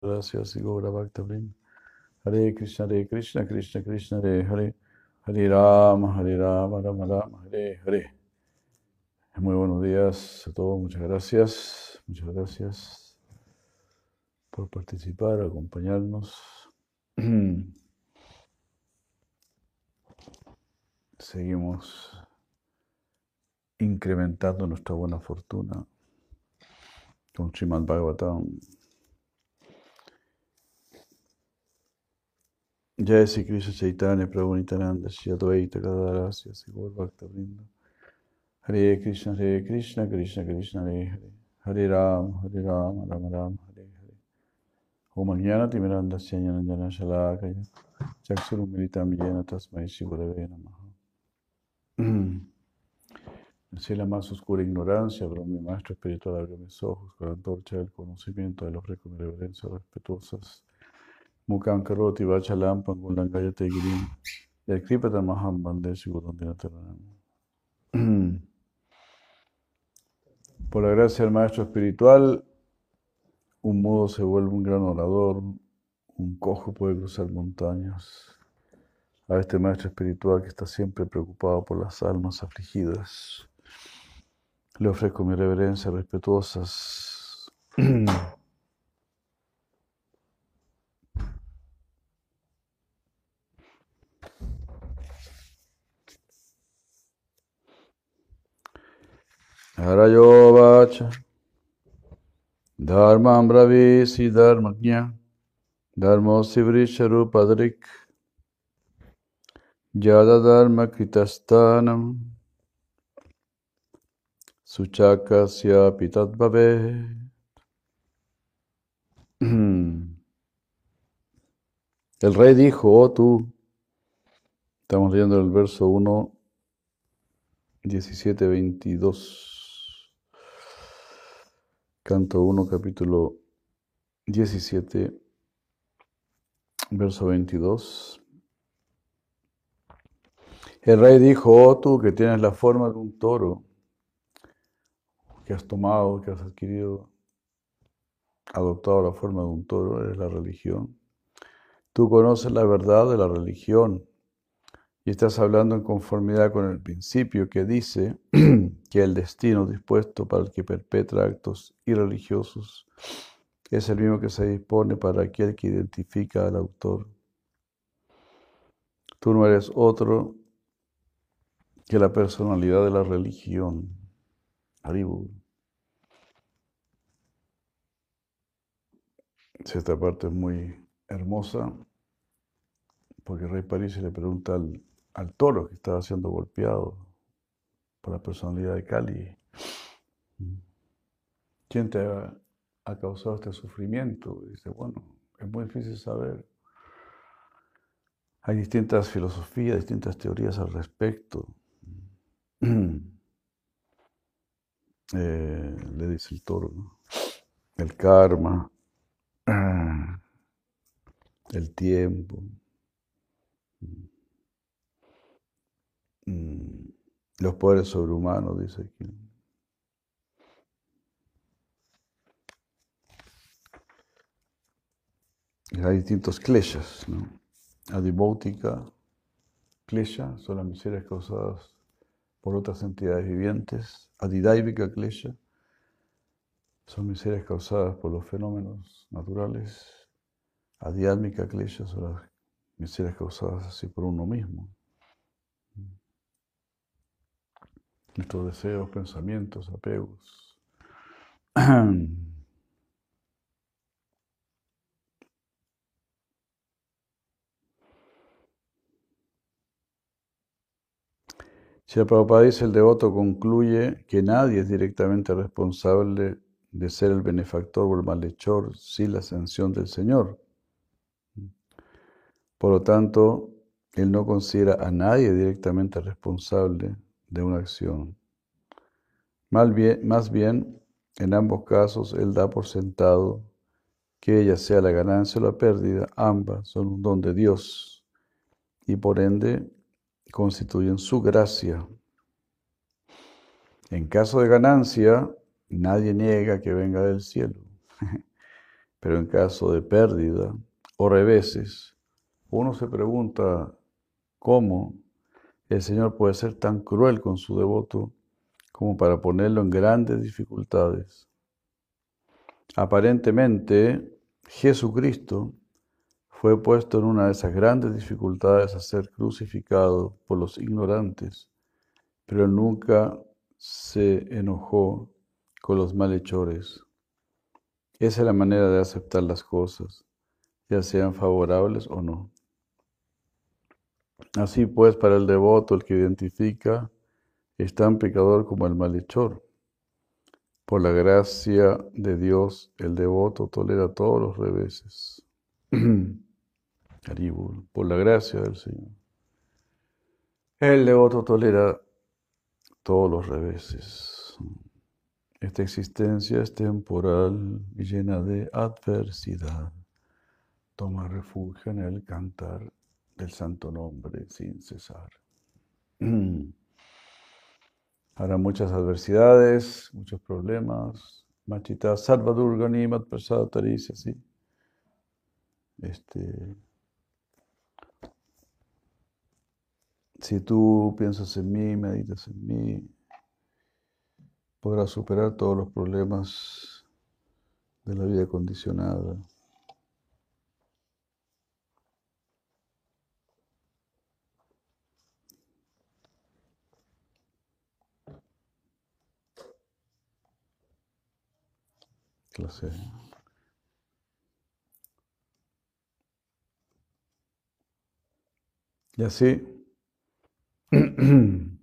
Gracias y Gaura Bhakta Vrinda. Hare Krishna, Hare Krishna, Krishna Krishna, Hare Hare. Hare Rama, Hare Rama, Rama Rama, Hare Hare. Muy buenos días a todos, muchas gracias. Muchas gracias por participar, acompañarnos. Seguimos incrementando nuestra buena fortuna con Srimad Bhagavatam. Jai Sri Krishna Chaitanya Prabhu Nityananda Shri Advaita Gadadara Shri Gaur Bhakta Vrinda. Hare Krishna Hare Krishna Krishna Krishna Hare Hare. Hare Ram Hare Ram Ram Ram Hare Hare. Om Jnana Timiranda Jnana Jana Shalakaya. Chakshuru Militam Jena Tasmai Shivadeve Namaha. Si la más oscura ignorancia, pero mi maestro espiritual abrió mis ojos con la antorcha del conocimiento de con reverencias respetuosas. Karoti vachalam. Yakripata maham bande Por la gracia del maestro espiritual, un modo se vuelve un gran orador, un cojo puede cruzar montañas. A este maestro espiritual que está siempre preocupado por las almas afligidas. Le ofrezco mi reverencia respetuosas. Harayo vacha Dharmam bravisi dharmagnya Dharmo sivrisharupadrik Yada dharma kritastanam Suchakasya pitadbhave. El rey dijo, oh tú, estamos leyendo el verso 1, 17, 22, canto 1, capítulo 17, verso 22. El rey dijo, oh tú que tienes la forma de un toro, que has tomado, que has adquirido, adoptado la forma de un toro, es la religión. Tú conoces la verdad de la religión y estás hablando en conformidad con el principio que dice que el destino dispuesto para el que perpetra actos irreligiosos es el mismo que se dispone para aquel que identifica al autor. Tú no eres otro que la personalidad de la religión. Haribu. Esta parte es muy hermosa porque rey París le pregunta al, toro que estaba siendo golpeado por la personalidad de Cali, ¿quién te ha, causado este sufrimiento? Dice, bueno, es muy difícil saber. Hay distintas filosofías, distintas teorías al respecto. Eh, le dice el toro, el karma, el tiempo, los poderes sobrehumanos, dice aquí. Hay distintos kleshas, ¿no? Adibótica, klesha, son las miserias causadas por otras entidades vivientes. Adidaivika klesha, son miserias causadas por los fenómenos naturales. Adiálmica klesha son las miserias causadas así por uno mismo. Nuestros deseos, pensamientos, apegos. Si Prabhupada dice, el devoto concluye que nadie es directamente responsable de ser el benefactor o el malhechor sin la ascensión del Señor. Por lo tanto, él no considera a nadie directamente responsable de una acción. Más bien, en ambos casos, él da por sentado que ella sea la ganancia o la pérdida, ambas son un don de Dios y por ende constituyen su gracia. En caso de ganancia, Nadie niega que venga del cielo. Pero en caso de pérdida o reveses, uno se pregunta cómo el Señor puede ser tan cruel con su devoto como para ponerlo en grandes dificultades. Aparentemente, Jesucristo fue puesto en una de esas grandes dificultades a ser crucificado por los ignorantes, pero nunca se enojó con los malhechores. Esa es la manera de aceptar las cosas, ya sean favorables o no. Así pues, para el devoto, el que identifica, es tan pecador como el malhechor. Por la gracia de Dios, el devoto tolera todos los reveses. por la gracia del Señor. El devoto tolera todos los reveses. Esta existencia es temporal y llena de adversidad. Toma refugio en el cantar del santo nombre sin cesar. Habrá muchas adversidades, muchos problemas. Machita Sarvadurgani Prasad Tarisi, así. Este, si tú piensas en mí, meditas en mí, podrás superar todos los problemas de la vida condicionada. Y así,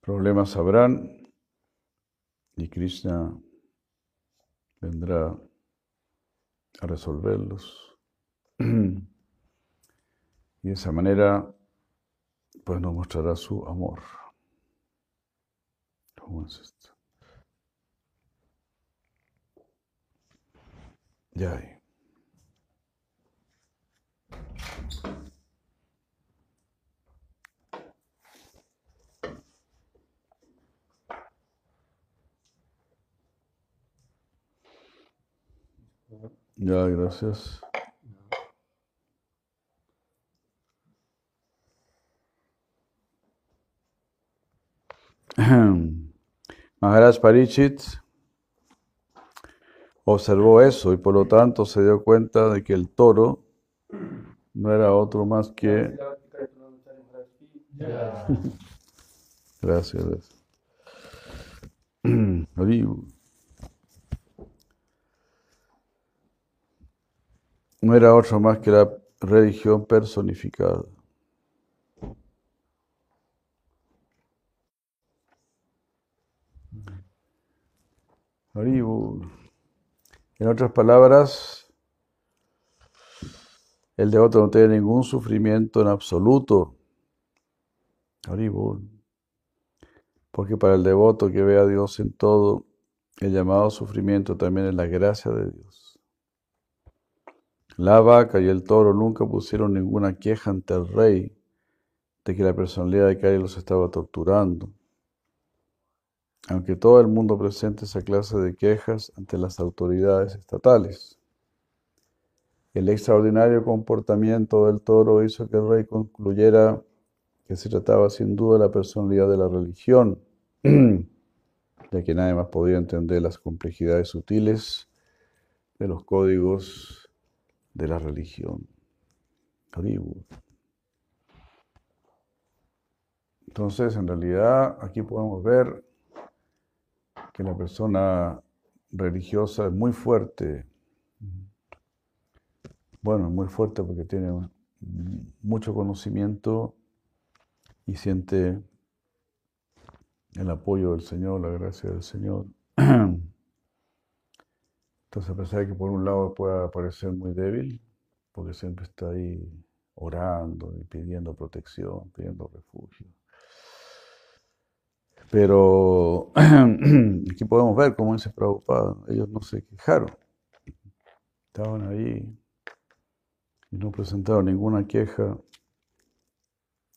problemas habrán y Krishna vendrá a resolverlos. Y de esa manera, pues nos mostrará su amor. ¿Cómo es esto? Ya. Gracias. Maharaj Parichit observó eso y por lo tanto se dio cuenta de que el toro no era otro más que... Gracias. No era otro más que la religión personificada. En otras palabras, el devoto no tiene ningún sufrimiento en absoluto. Porque para el devoto que ve a Dios en todo, el llamado sufrimiento también es la gracia de Dios. La vaca y el toro nunca pusieron ninguna queja ante el rey de que la personalidad de Kali los estaba torturando aunque todo el mundo presente esa clase de quejas ante las autoridades estatales. El extraordinario comportamiento del toro hizo que el rey concluyera que se trataba sin duda de la personalidad de la religión, ya que nadie más podía entender las complejidades sutiles de los códigos de la religión. Entonces, en realidad, aquí podemos ver que la persona religiosa es muy fuerte. Bueno, muy fuerte porque tiene mucho conocimiento y siente el apoyo del Señor, la gracia del Señor. Entonces, a pesar de que por un lado pueda parecer muy débil, porque siempre está ahí orando y pidiendo protección, pidiendo refugio. Pero aquí podemos ver cómo se Prabhupada, ellos no se quejaron. Estaban ahí y no presentaron ninguna queja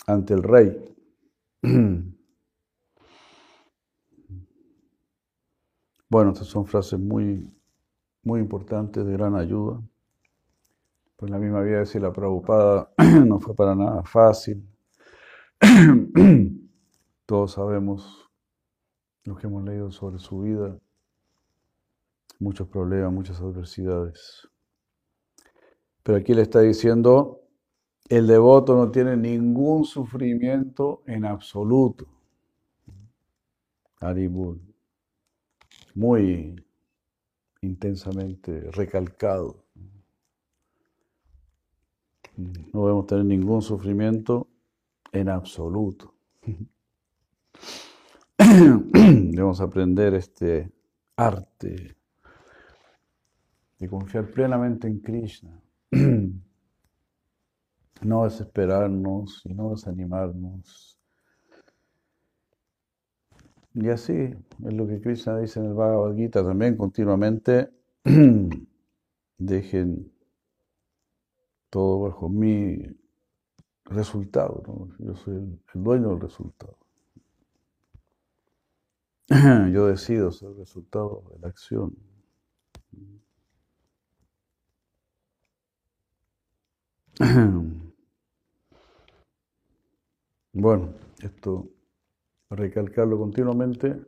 ante el rey. Bueno, estas son frases muy, muy importantes, de gran ayuda. Pues la misma vida de la Prabhupada no fue para nada fácil. Todos sabemos lo que hemos leído sobre su vida, muchos problemas, muchas adversidades. Pero aquí le está diciendo, el devoto no tiene ningún sufrimiento en absoluto. Aribul. Muy intensamente recalcado. No debemos tener ningún sufrimiento en absoluto. Debemos aprender este arte de confiar plenamente en Krishna. No desesperarnos y no desanimarnos. Y así es lo que Krishna dice en el Bhagavad Gita también continuamente. Dejen todo bajo mi resultado. Yo soy el, dueño del resultado. Yo decido ser el resultado de la acción. Bueno, esto recalcarlo continuamente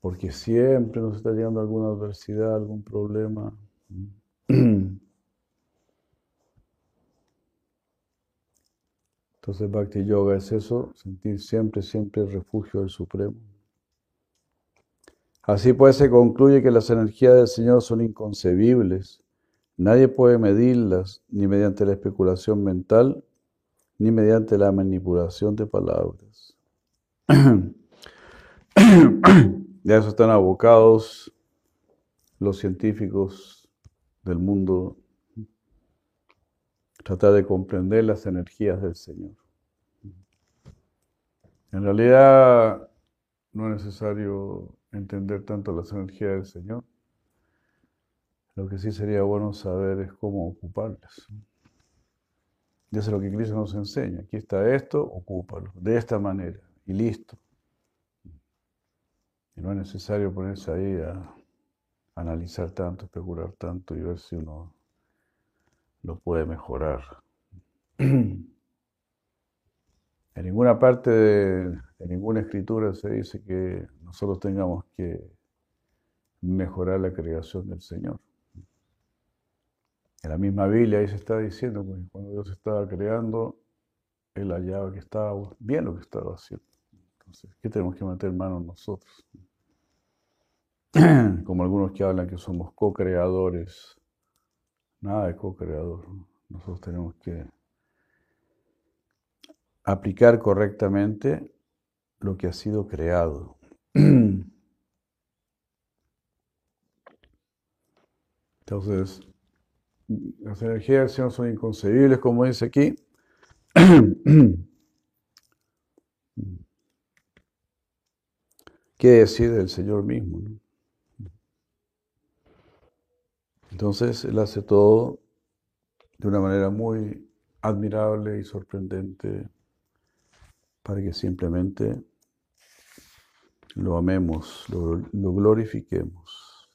porque siempre nos está llegando alguna adversidad, algún problema. Entonces Bhakti Yoga es eso, sentir siempre, siempre el refugio del Supremo. Así pues se concluye que las energías del Señor son inconcebibles. Nadie puede medirlas ni mediante la especulación mental, ni mediante la manipulación de palabras. Ya eso están abocados los científicos del mundo tratar de comprender las energías del Señor. En realidad no es necesario entender tanto las energías del Señor. Lo que sí sería bueno saber es cómo ocuparlas. Y eso es lo que Cristo nos enseña. Aquí está esto, ocúpalo, de esta manera, y listo. Y no es necesario ponerse ahí a analizar tanto, especular tanto y ver si uno lo puede mejorar. En ninguna parte de, ninguna escritura se dice que nosotros tengamos que mejorar la creación del Señor. En la misma Biblia ahí se está diciendo que cuando Dios estaba creando, Él hallaba que estaba bien lo que estaba haciendo. Entonces, ¿qué tenemos que meter mano nosotros? Como algunos que hablan que somos co-creadores Nada de co-creador. Nosotros tenemos que aplicar correctamente lo que ha sido creado. Entonces, las energías del Señor son inconcebibles, como dice aquí. ¿Qué decir del Señor mismo? Entonces Él hace todo de una manera muy admirable y sorprendente para que simplemente lo amemos, lo, glorifiquemos.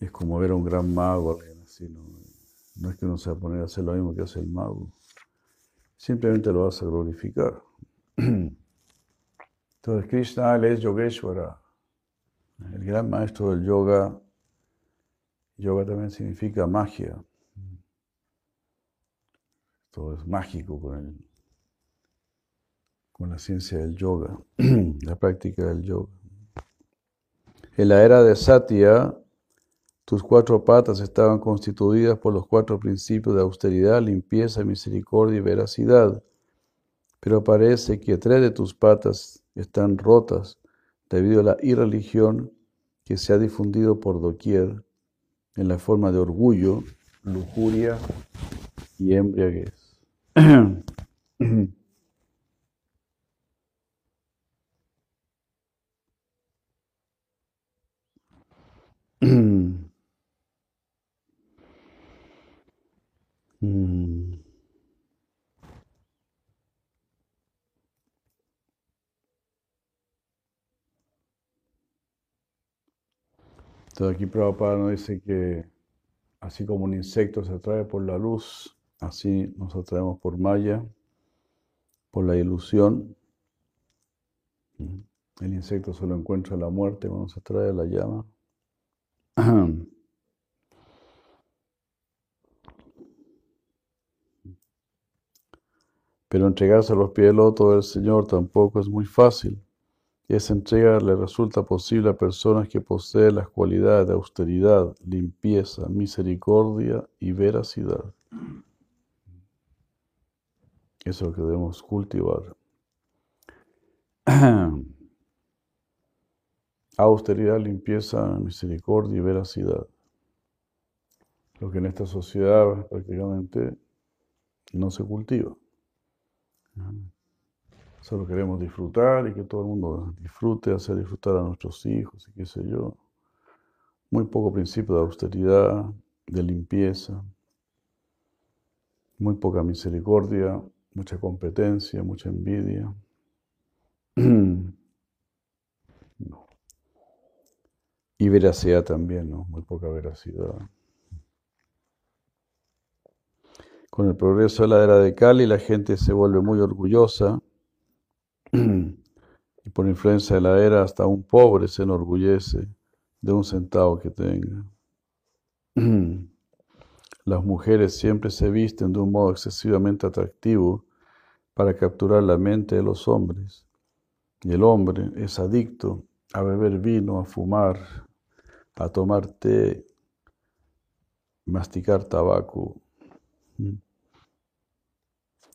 Es como ver a un gran mago, así, ¿no? no es que uno se va a poner a hacer lo mismo que hace el mago, simplemente lo vas a glorificar. Entonces Krishna, él es Yogeshwara, el gran maestro del yoga, yoga también significa magia. Todo es mágico con, con la ciencia del yoga, la práctica del yoga. En la era de Satya, tus cuatro patas estaban constituidas por los cuatro principios de austeridad, limpieza, misericordia y veracidad. Pero parece que tres de tus patas están rotas debido a la irreligión que se ha difundido por doquier en la forma de orgullo, lujuria y embriaguez. Entonces aquí Prabhupada nos dice que así como un insecto se atrae por la luz, así nos atraemos por Maya, por la ilusión. El insecto solo encuentra la muerte cuando se atrae a la llama. Pero entregarse a los pies del loto del Señor tampoco es muy fácil. Esa entrega le resulta posible a personas que poseen las cualidades de austeridad, limpieza, misericordia y veracidad. Eso es lo que debemos cultivar. Austeridad, limpieza, misericordia y veracidad. Lo que en esta sociedad prácticamente no se cultiva. Solo queremos disfrutar y que todo el mundo disfrute, hacer disfrutar a nuestros hijos y qué sé yo. Muy poco principio de austeridad, de limpieza, muy poca misericordia, mucha competencia, mucha envidia. Y veracidad también, ¿no? Muy poca veracidad. Con el progreso de la era de Cali, la gente se vuelve muy orgullosa y por influencia de la era hasta un pobre se enorgullece de un centavo que tenga. Las mujeres siempre se visten de un modo excesivamente atractivo para capturar la mente de los hombres. Y el hombre es adicto a beber vino, a fumar, a tomar té, masticar tabaco.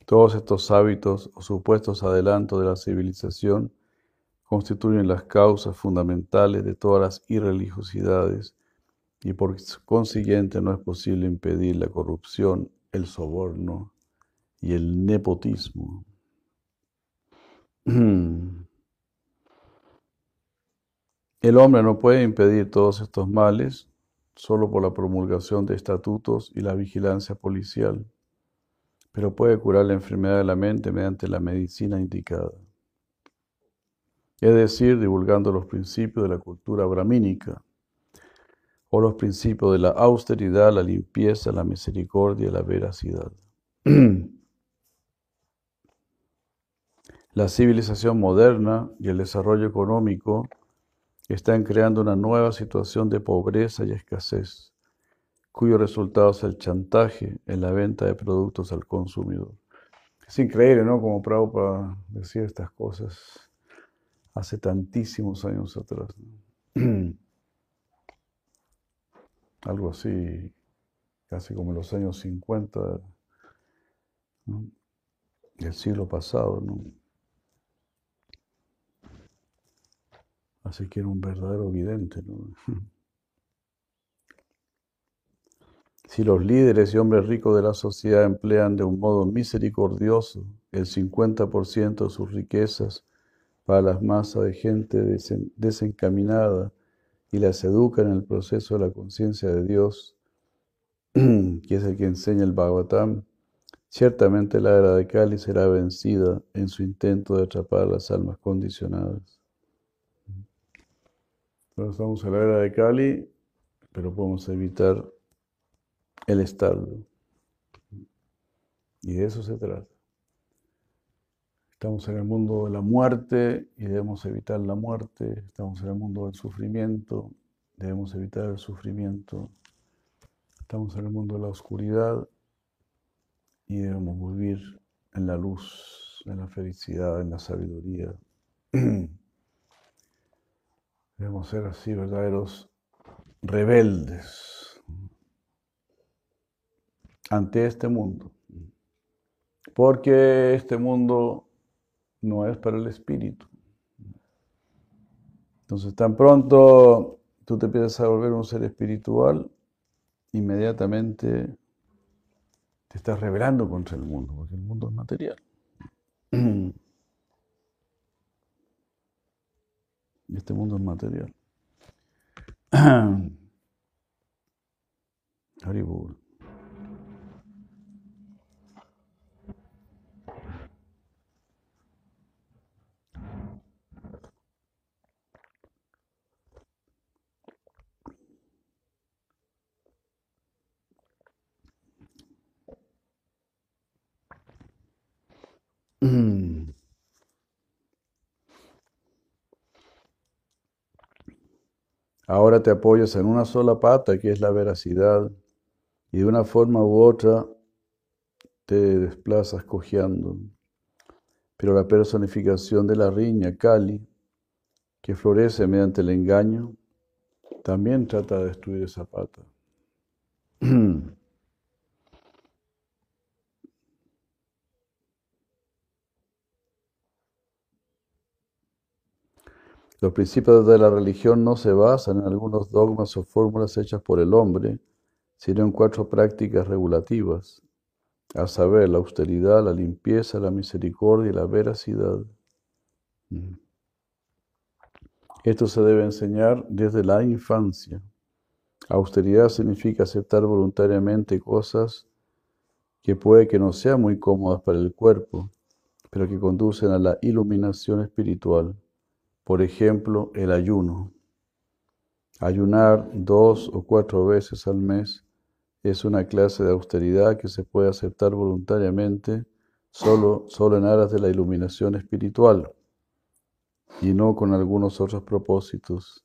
Todos estos hábitos o supuestos adelantos de la civilización constituyen las causas fundamentales de todas las irreligiosidades y por consiguiente no es posible impedir la corrupción, el soborno y el nepotismo. El hombre no puede impedir todos estos males solo por la promulgación de estatutos y la vigilancia policial pero puede curar la enfermedad de la mente mediante la medicina indicada. Es decir, divulgando los principios de la cultura brahmínica o los principios de la austeridad, la limpieza, la misericordia la veracidad. La civilización moderna y el desarrollo económico están creando una nueva situación de pobreza y escasez cuyo resultado es el chantaje en la venta de productos al consumidor. Es increíble, ¿no? Como Prabhupada decía estas cosas hace tantísimos años atrás. Algo así, casi como en los años 50 del siglo pasado. ¿no? Así que era un verdadero vidente. ¿no? Si los líderes y hombres ricos de la sociedad emplean de un modo misericordioso el 50% de sus riquezas para las masas de gente desencaminada y las educan en el proceso de la conciencia de Dios, que es el que enseña el Bhagavatam, ciertamente la era de Kali será vencida en su intento de atrapar las almas condicionadas. Entonces estamos en la era de Kali, pero podemos evitar el Estado. Y de eso se trata. Estamos en el mundo de la muerte y debemos evitar la muerte. Estamos en el mundo del sufrimiento, debemos evitar el sufrimiento. Estamos en el mundo de la oscuridad y debemos vivir en la luz, en la felicidad, en la sabiduría. Debemos ser así verdaderos rebeldes ante este mundo. Porque este mundo no es para el espíritu. Entonces, tan pronto tú te empiezas a volver un ser espiritual, inmediatamente te estás rebelando contra el mundo, porque el mundo es material. Este mundo es material. Haribur. Mm. Ahora te apoyas en una sola pata, que es la veracidad, y de una forma u otra te desplazas cojeando. Pero la personificación de la riña, Kali, que florece mediante el engaño, también trata de destruir esa pata. Los principios de la religión no se basan en algunos dogmas o fórmulas hechas por el hombre, sino en cuatro prácticas regulativas, a saber, la austeridad, la limpieza, la misericordia y la veracidad. Mm. Esto se debe enseñar desde la infancia. Austeridad significa aceptar voluntariamente cosas que puede que no sean muy cómodas para el cuerpo, pero que conducen a la iluminación espiritual. Por ejemplo, el ayuno. Ayunar dos o cuatro veces al mes es una clase de austeridad que se puede aceptar voluntariamente solo, solo en aras de la iluminación espiritual y no con algunos otros propósitos,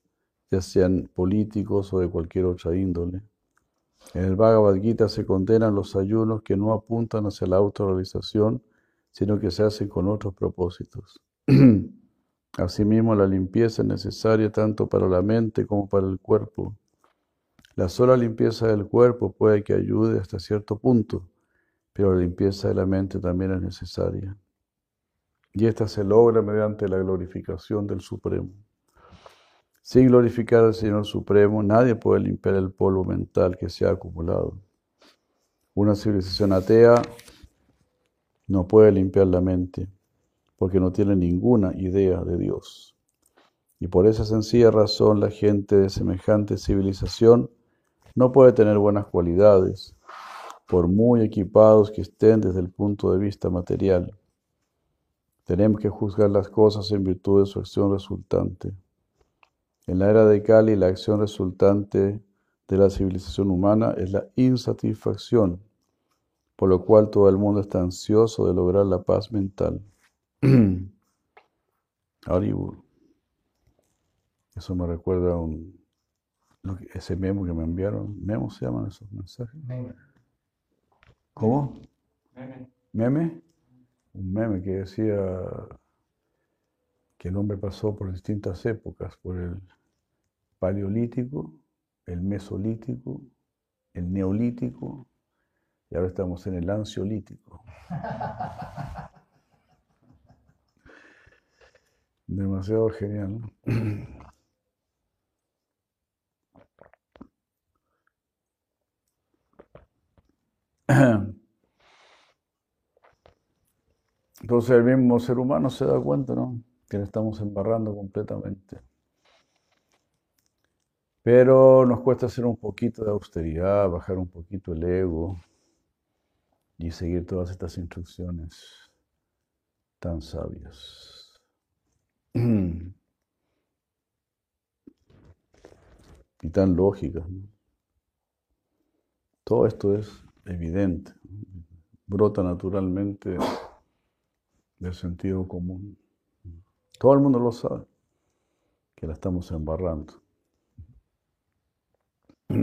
ya sean políticos o de cualquier otra índole. En el Bhagavad Gita se condenan los ayunos que no apuntan hacia la autorrealización, sino que se hacen con otros propósitos. Asimismo, la limpieza es necesaria tanto para la mente como para el cuerpo. La sola limpieza del cuerpo puede que ayude hasta cierto punto, pero la limpieza de la mente también es necesaria. Y esta se logra mediante la glorificación del Supremo. Sin glorificar al Señor Supremo, nadie puede limpiar el polvo mental que se ha acumulado. Una civilización atea no puede limpiar la mente porque no tiene ninguna idea de Dios. Y por esa sencilla razón la gente de semejante civilización no puede tener buenas cualidades, por muy equipados que estén desde el punto de vista material. Tenemos que juzgar las cosas en virtud de su acción resultante. En la era de Kali, la acción resultante de la civilización humana es la insatisfacción, por lo cual todo el mundo está ansioso de lograr la paz mental. Eso me recuerda a un, ese memo que me enviaron. ¿Memo se llaman esos mensajes? Meme. ¿Cómo? Meme. ¿Meme? Un meme que decía que el hombre pasó por distintas épocas, por el paleolítico, el mesolítico, el neolítico, y ahora estamos en el ansiolítico. Demasiado genial. Entonces el mismo ser humano se da cuenta, ¿no? Que le estamos embarrando completamente. Pero nos cuesta hacer un poquito de austeridad, bajar un poquito el ego y seguir todas estas instrucciones tan sabias. y tan lógicas. Todo esto es evidente, brota naturalmente del sentido común. Todo el mundo lo sabe, que la estamos embarrando.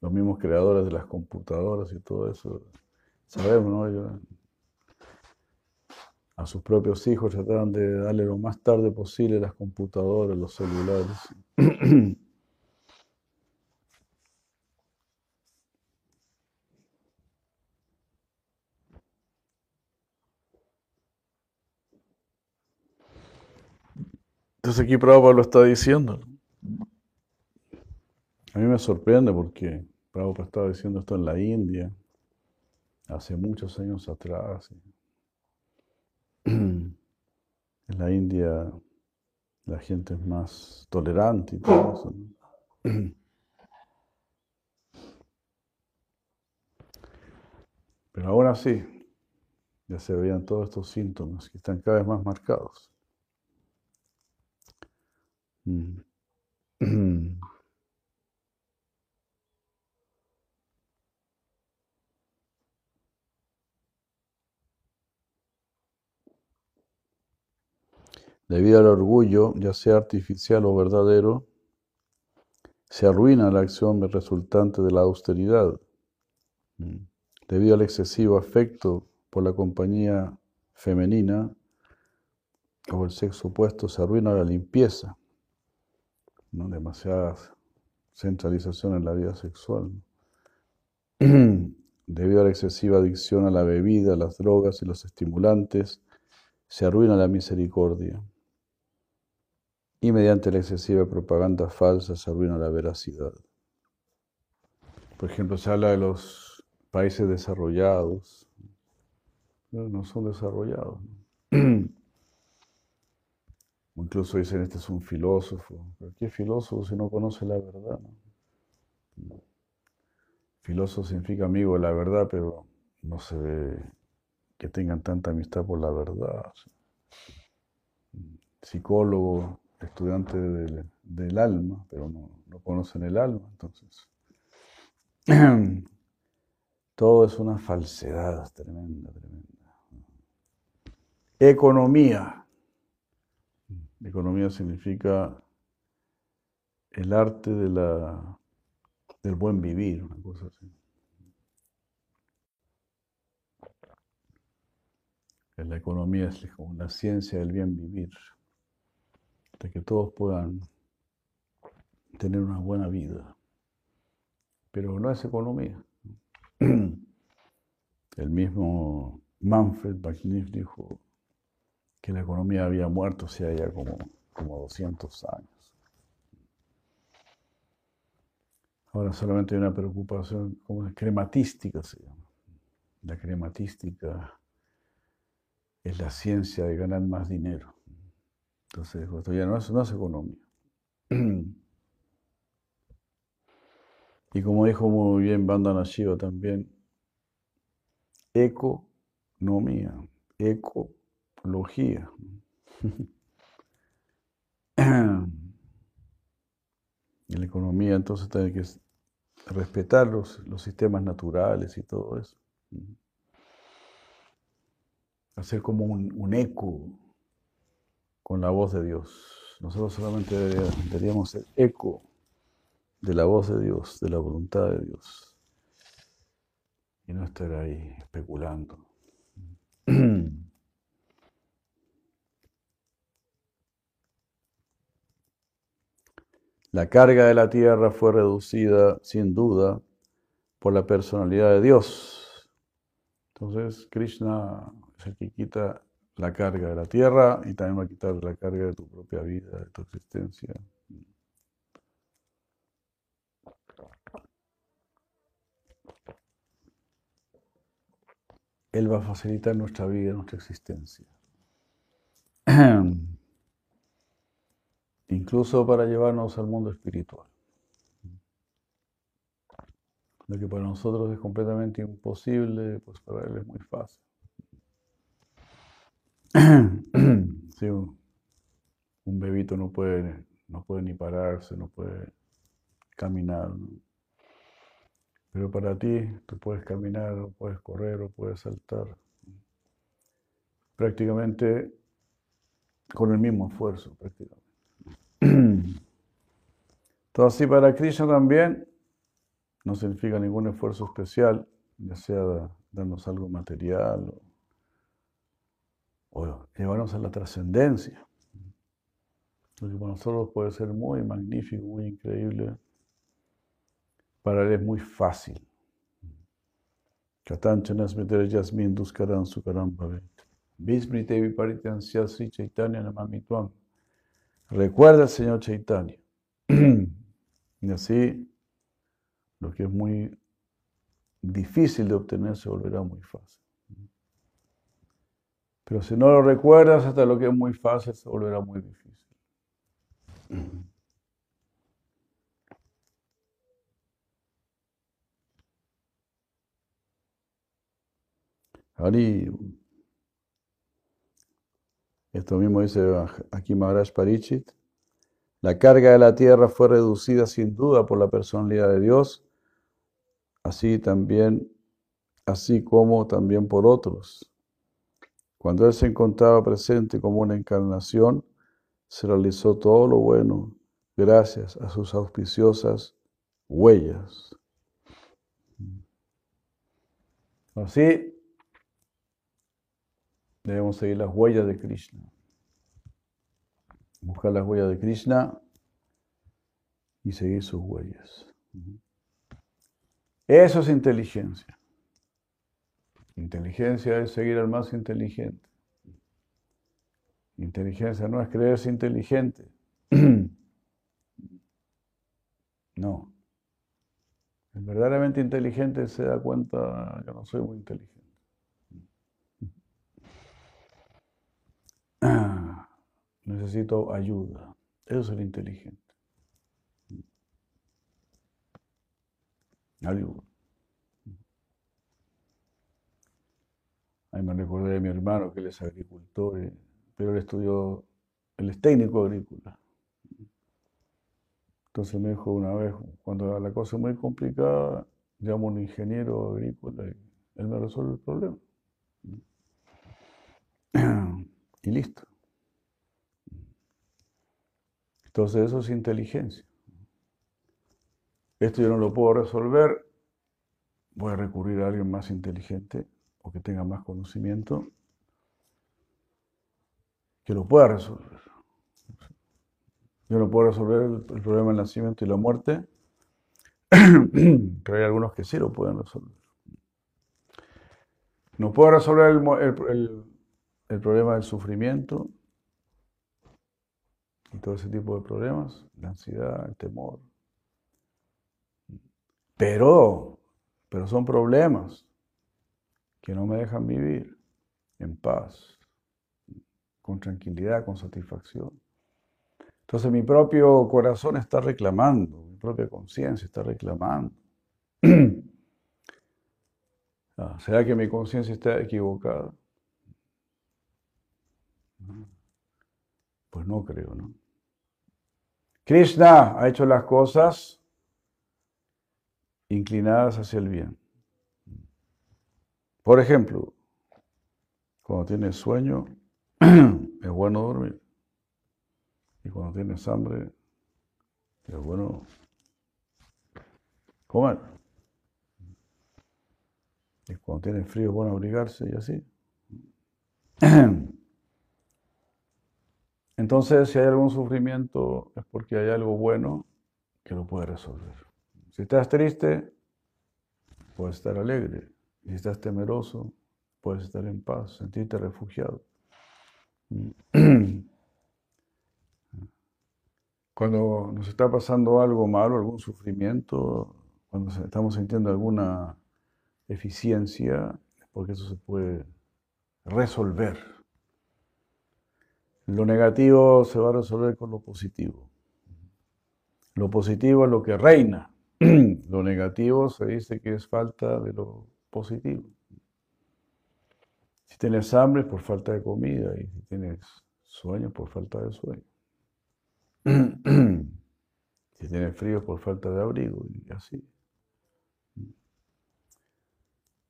Los mismos creadores de las computadoras y todo eso, sabemos, ¿no? A sus propios hijos trataban de darle lo más tarde posible las computadoras, los celulares. Entonces aquí Prabhupada lo está diciendo. A mí me sorprende porque Prabhupada estaba diciendo esto en la India, hace muchos años atrás. En la India la gente es más tolerante y todo eso. Pero ahora sí, ya se veían todos estos síntomas que están cada vez más marcados. Debido al orgullo, ya sea artificial o verdadero, se arruina la acción resultante de la austeridad. Mm. Debido al excesivo afecto por la compañía femenina o el sexo opuesto, se arruina la limpieza. ¿no? Demasiada centralización en la vida sexual. Debido a la excesiva adicción a la bebida, las drogas y los estimulantes, se arruina la misericordia. Y mediante la excesiva propaganda falsa se arruina la veracidad. Por ejemplo, se habla de los países desarrollados. No, son desarrollados. Incluso dicen, este es un filósofo. qué filósofo si no conoce la verdad? Filósofo significa amigo de la verdad, pero no se ve que tengan tanta amistad por la verdad. Psicólogo, estudiante del, alma, pero no, no, conocen el alma, entonces. Todo es una falsedad tremenda, tremenda. Economía. Economía significa el arte de la, del buen vivir, una cosa así. La economía es la ciencia del bien vivir, de que todos puedan tener una buena vida. Pero no es economía. El mismo Manfred Wagner dijo que la economía había muerto hace ya como, como 200 años. Ahora solamente hay una preocupación como crematística se llama. La crematística es la ciencia de ganar más dinero. Entonces, esto ya no es, no es economía. Y como dijo muy bien Bandana Shiva también, economía, ecología. Y la economía entonces tiene que respetar los, los sistemas naturales y todo eso hacer como un, eco con la voz de Dios. Nosotros solamente deberíamos ser eco de la voz de Dios, de la voluntad de Dios. Y no estar ahí especulando. La carga de la tierra fue reducida, sin duda, por la personalidad de Dios. Entonces, Krishna el que quita la carga de la tierra y también va a quitar la carga de tu propia vida, de tu existencia. Él va a facilitar nuestra vida, nuestra existencia. Incluso para llevarnos al mundo espiritual. Lo que para nosotros es completamente imposible, pues para Él es muy fácil. Sí, un, bebito no puede, no puede ni pararse, no puede caminar. Pero para ti, tú puedes caminar, o puedes correr, o puedes saltar. Prácticamente con el mismo esfuerzo, prácticamente. Así para Krishna también no significa ningún esfuerzo especial, ya sea darnos algo material o o llevarnos a la trascendencia. Lo que para nosotros puede ser muy magnífico, muy increíble, para él es muy fácil. Katanchanas yasmin duskaran chaitanya. Recuerda al Señor Chaitanya. y así, lo que es muy difícil de obtener se volverá muy fácil. Pero si no lo recuerdas, hasta lo que es muy fácil se volverá muy difícil. Ari, esto mismo dice aquí Maharaj Parichit, la carga de la tierra fue reducida sin duda por la personalidad de Dios, así también, así como también por otros. Cuando Él se encontraba presente como una encarnación, se realizó todo lo bueno gracias a sus auspiciosas huellas. Así debemos seguir las huellas de Krishna. Buscar las huellas de Krishna y seguir sus huellas. Eso es inteligencia. Inteligencia es seguir al más inteligente. Inteligencia no es creerse inteligente. No. El verdaderamente inteligente se da cuenta, yo no soy muy inteligente. Necesito ayuda. Eso es el inteligente. Ayuda. Ahí me recordé de mi hermano que él es agricultor, pero él estudió, él es técnico agrícola. Entonces me dijo una vez, cuando la cosa es muy complicada, llamo a un ingeniero agrícola y él me resuelve el problema. Y listo. Entonces eso es inteligencia. Esto yo no lo puedo resolver, voy a recurrir a alguien más inteligente o que tenga más conocimiento que lo pueda resolver. Yo no puedo resolver el, problema del nacimiento y la muerte, pero hay algunos que sí lo pueden resolver. No puedo resolver el, problema del sufrimiento y todo ese tipo de problemas, la ansiedad, el temor. Pero, pero son problemas que no me dejan vivir en paz, con tranquilidad, con satisfacción. Entonces mi propio corazón está reclamando, mi propia conciencia está reclamando. Ah, ¿Será que mi conciencia está equivocada? Pues no creo, ¿no? Krishna ha hecho las cosas inclinadas hacia el bien. Por ejemplo, cuando tienes sueño, es bueno dormir. Y cuando tienes hambre, es bueno comer. Y cuando tienes frío es bueno abrigarse y así. Entonces, si hay algún sufrimiento, es porque hay algo bueno que lo puede resolver. Si estás triste, puedes estar alegre. Si estás temeroso, puedes estar en paz, sentirte refugiado. Cuando nos está pasando algo malo, algún sufrimiento, cuando estamos sintiendo alguna eficiencia, porque eso se puede resolver. Lo negativo se va a resolver con lo positivo. Lo positivo es lo que reina. Lo negativo se dice que es falta de lo positivo. Si tienes hambre por falta de comida y si tienes sueño por falta de sueño. si tienes frío por falta de abrigo y así.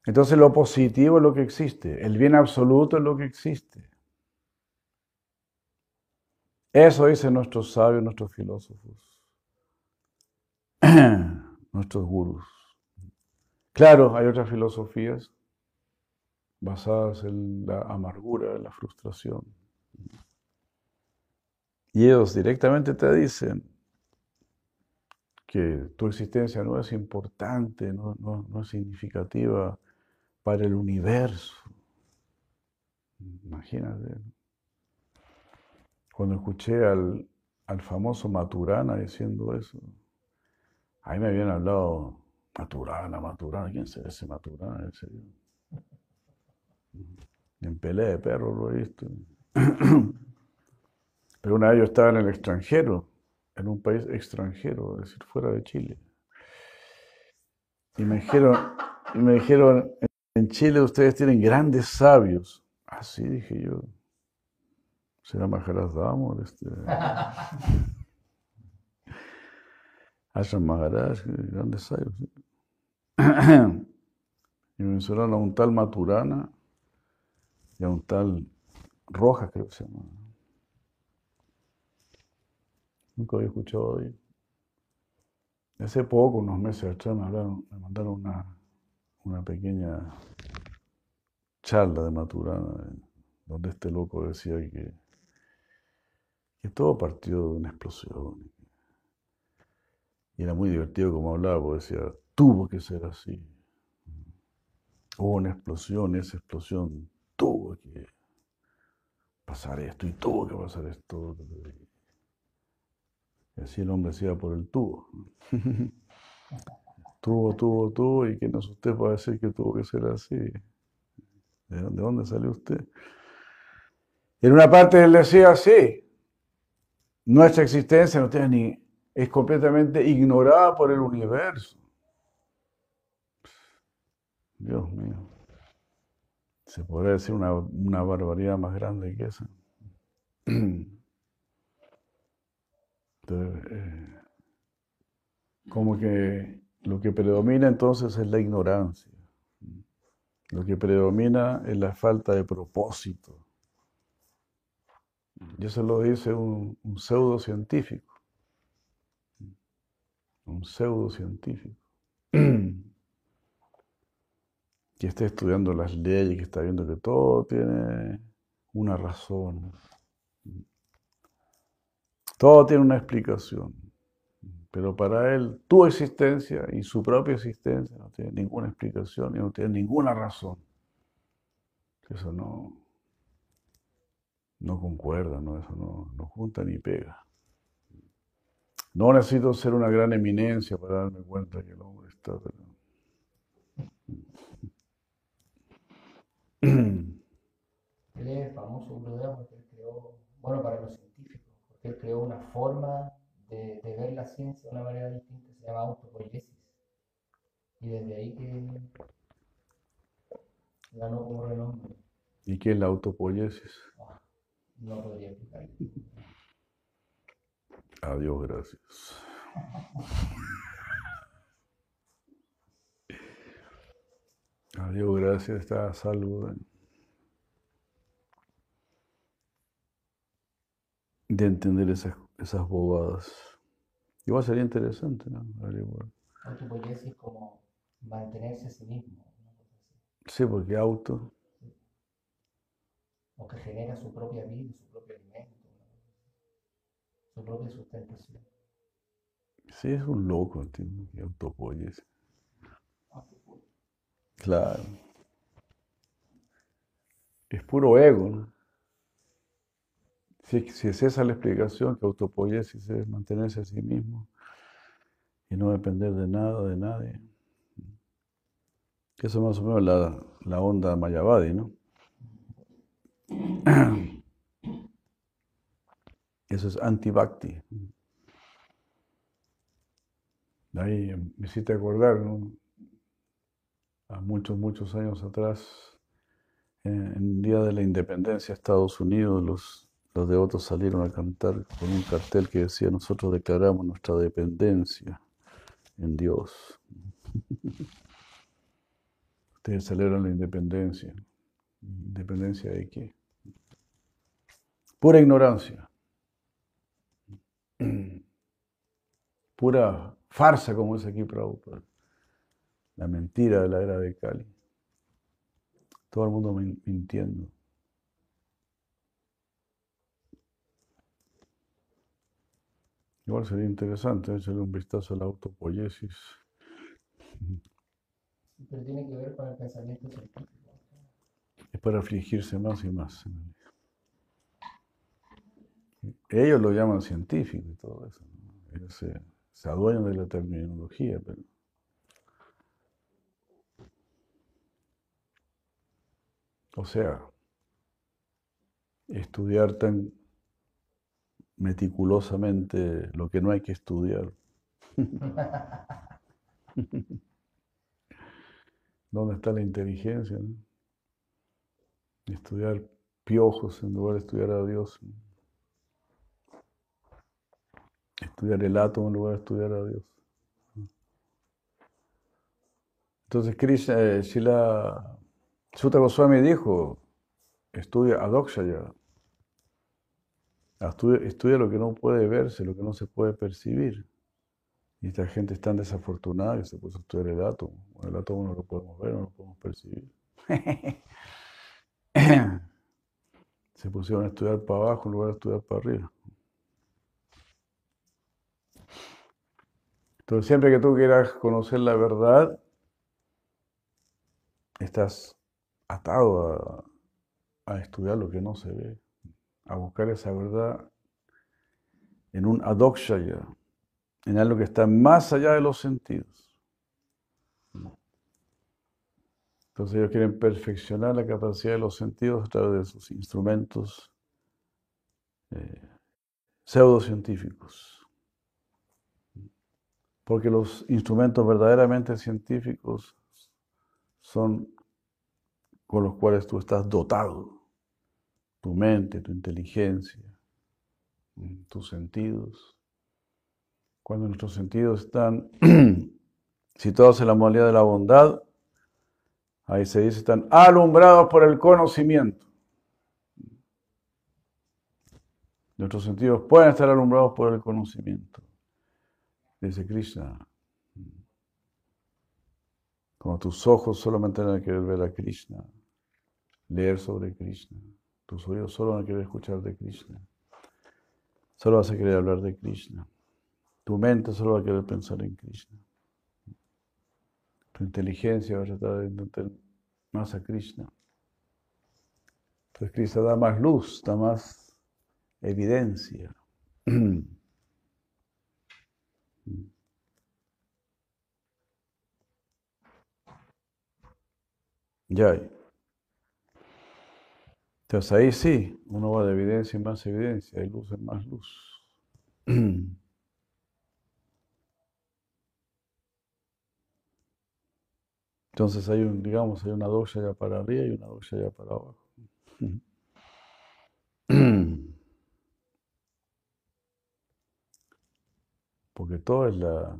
Entonces lo positivo es lo que existe, el bien absoluto es lo que existe. Eso dicen nuestros sabios, nuestros filósofos, nuestros gurús. Claro, hay otras filosofías basadas en la amargura, en la frustración. Y ellos directamente te dicen que tu existencia no es importante, no, es significativa para el universo. Imagínate. Cuando escuché al, famoso Maturana diciendo eso, ahí me habían hablado, Maturana, Maturana, ¿quién será ese Maturana? En pelea de perro lo he visto. Pero una vez yo estaba en el extranjero, en un país extranjero, es decir, fuera de Chile. Y me dijeron, y me dijeron en Chile ustedes tienen grandes sabios. Así dije yo. ¿Será Maharaj Damor? Este? Ashram Maharaj, grandes sabios. y me mencionaron a un tal Maturana y a un tal Rojas, creo que se llama. Nunca había escuchado ellos. Hace poco, unos meses atrás, me, me mandaron una, una pequeña charla de Maturana, donde este loco decía que, que todo partió de una explosión. Y era muy divertido como hablaba, porque decía, tuvo que ser así. Hubo una explosión, esa explosión tuvo que pasar esto y tuvo que pasar esto. Y así el hombre se iba por el tubo. tuvo, tuvo, tuvo, y no es usted para decir que tuvo que ser así. ¿De dónde, salió usted? En una parte él decía, sí, nuestra existencia no tiene ni, es completamente ignorada por el universo. Dios mío. Se podría decir una, una barbaridad más grande que esa. Entonces, eh, como que lo que predomina entonces es la ignorancia. Lo que predomina es la falta de propósito. Y eso lo dice un, un pseudocientífico. Un pseudocientífico. que está estudiando las leyes, que está viendo que todo tiene una razón. Todo tiene una explicación. Pero para él, tu existencia y su propia existencia no tiene ninguna explicación y no tiene ninguna razón. Eso no, no concuerda, ¿no? eso no, no junta ni pega. No necesito ser una gran eminencia para darme cuenta que el hombre está... Él es famoso Gurudeva porque él creó, bueno, para los científicos, porque él creó una forma de, de ver la ciencia de una manera distinta, se llama autopoiesis. Y desde ahí que ganó como renombre. ¿Y qué es la autopoiesis? Ah, no podría explicarlo. Adiós, gracias. Adiós, gracias, está a salvo de, entender esas, esas bobadas. Igual sería interesante, ¿no? Autopoiesis como mantenerse a sí mismo. Sí, porque auto. O que genera su propia vida, su propio alimento, su propia sustentación. Sí, es un loco, entiendo, que autopoiesis. Claro. Es puro ego, ¿no? Si, es esa la explicación, que autopoiesis es mantenerse a sí mismo y no depender de nada, de nadie. Eso es más o menos la, la onda Mayavadi, ¿no? Eso es anti-bhakti. Ahí me hiciste acordar, ¿no? Muchos, muchos años atrás, en el día de la independencia de Estados Unidos, los, los devotos salieron a cantar con un cartel que decía, nosotros declaramos nuestra dependencia en Dios. Ustedes celebran la independencia. ¿Independencia de qué? Pura ignorancia. Pura farsa, como es aquí Prabhupada la mentira de la era de Cali. Todo el mundo mintiendo. Igual sería interesante echarle un vistazo a la autopoiesis. Pero tiene que ver con el pensamiento científico. Es para afligirse más y más. Ellos lo llaman científico y todo eso. Ellos se, se adueñan de la terminología, pero O sea, estudiar tan meticulosamente lo que no hay que estudiar. ¿Dónde está la inteligencia? Estudiar piojos en lugar de estudiar a Dios. Estudiar el átomo en lugar de estudiar a Dios. Entonces Krishna, eh, Shila Sutta Goswami dijo, estudia Adokshaya, Estudia, estudia lo que no puede verse, lo que no se puede percibir. Y esta gente es tan desafortunada que se puso a estudiar el átomo. El átomo no lo podemos ver, no lo podemos percibir. se pusieron a estudiar para abajo en lugar de estudiar para arriba. Entonces, siempre que tú quieras conocer la verdad, estás atado a, estudiar lo que no se ve, a buscar esa verdad en un adokshaya, en algo que está más allá de los sentidos. Entonces ellos quieren perfeccionar la capacidad de los sentidos a través de sus instrumentos eh, pseudocientíficos. Porque los instrumentos verdaderamente científicos son con los cuales tú estás dotado. Tu mente, tu inteligencia, tus sentidos. Cuando nuestros sentidos están situados en la modalidad de la bondad, ahí se dice, están alumbrados por el conocimiento. Nuestros sentidos pueden estar alumbrados por el conocimiento. Dice Krishna. Como tus ojos solamente a querer ver a Krishna, leer sobre Krishna. Tus oídos solo van a querer escuchar de Krishna. Solo vas a querer hablar de Krishna. Tu mente solo va a querer pensar en Krishna. Tu inteligencia va a tratar de entender más a Krishna. Entonces Krishna da más luz, da más evidencia. Ya. Entonces ahí sí, uno va de evidencia en más evidencia, hay luz en más luz. Entonces hay un, digamos, hay una dosha ya para arriba y una dosha ya para abajo. Porque todo es la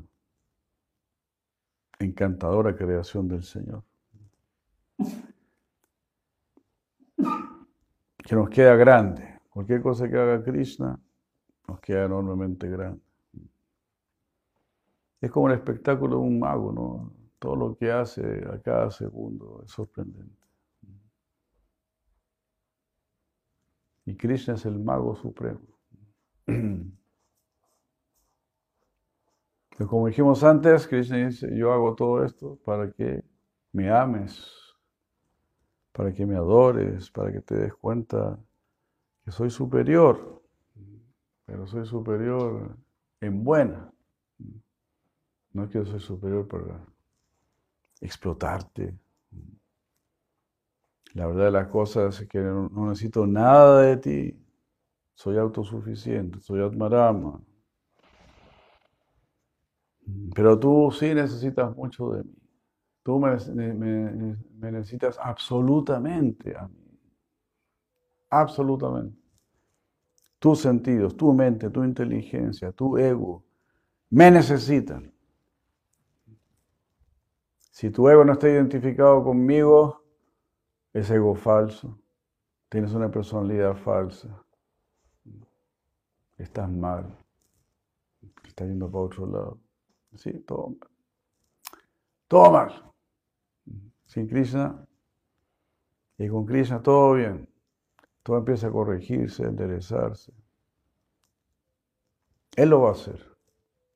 encantadora creación del Señor. Que nos queda grande. Cualquier cosa que haga Krishna nos queda enormemente grande. Es como el espectáculo de un mago, ¿no? Todo lo que hace a cada segundo es sorprendente. Y Krishna es el mago supremo. Pero como dijimos antes, Krishna dice, yo hago todo esto para que me ames, para que me adores, para que te des cuenta que soy superior, pero soy superior en buena. No es que soy superior para explotarte. La verdad de las cosas es que no, necesito nada de ti. Soy autosuficiente, soy Atmarama. Pero tú sí necesitas mucho de mí. Tú me, necesitas absolutamente a mí. Absolutamente. Tus sentidos, tu mente, tu inteligencia, tu ego, me necesitan. Si tu ego no está identificado conmigo, es ego falso. Tienes una personalidad falsa. Estás mal. Estás yendo para otro lado. Sí, todo mal. Todo mal. Sin Krishna y con Krishna todo bien. Todo empieza a corregirse, a enderezarse. Él lo va a hacer.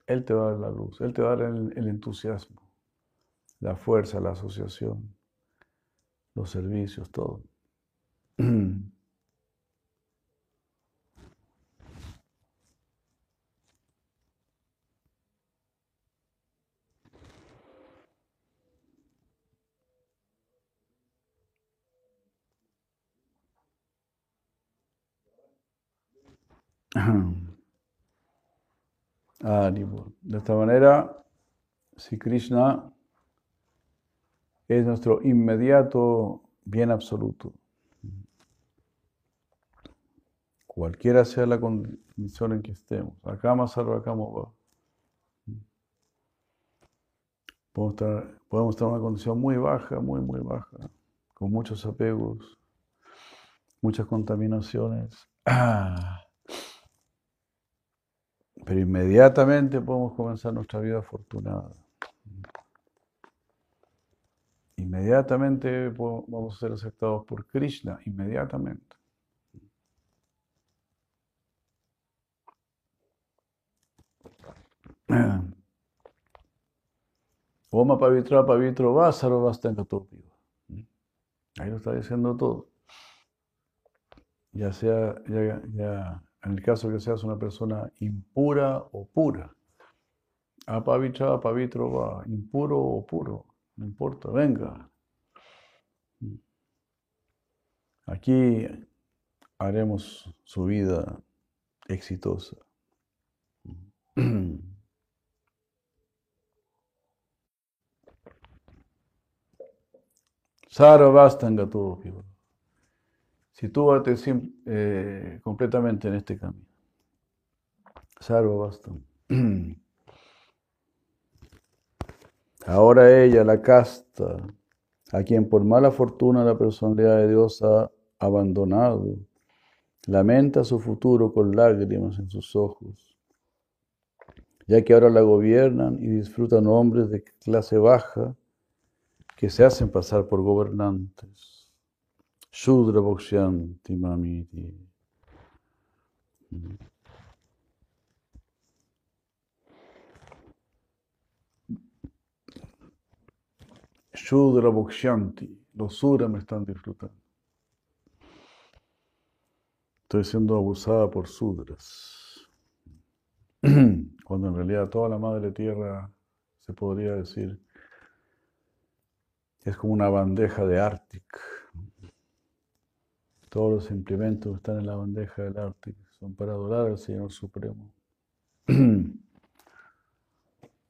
Él te va a dar la luz. Él te va a dar el, entusiasmo, la fuerza, la asociación, los servicios, todo. de esta manera, si Krishna es nuestro inmediato bien absoluto, cualquiera sea la condición en que estemos, acá más acá va. Podemos estar, podemos estar en una condición muy baja, muy, muy baja, con muchos apegos, muchas contaminaciones. Ah. Pero inmediatamente podemos comenzar nuestra vida afortunada. Inmediatamente vamos a ser aceptados por Krishna, inmediatamente. Oma pavitra pavitro va, basta en Ahí lo está diciendo todo. Ya sea, ya, en el caso que seas una persona impura o pura. Apavitra, apavitro va, impuro o puro, no importa, venga. Aquí haremos su vida exitosa. Sarvastanga todo, Sitúate eh, completamente en este camino. Sarvastanga. Ahora ella, la casta, a quien por mala fortuna la personalidad de Dios ha abandonado, lamenta su futuro con lágrimas en sus ojos ya que ahora la gobiernan y disfrutan hombres de clase baja que se hacen pasar por gobernantes. Shudra Bhokshanti Mamiti. Shudra Bhokshanti. Los Sura me están disfrutando. Estoy siendo abusada por Sudras. cuando en realidad toda la madre tierra se podría decir es como una bandeja de Arctic. Todos los implementos que están en la bandeja del Arctic son para adorar al Señor Supremo.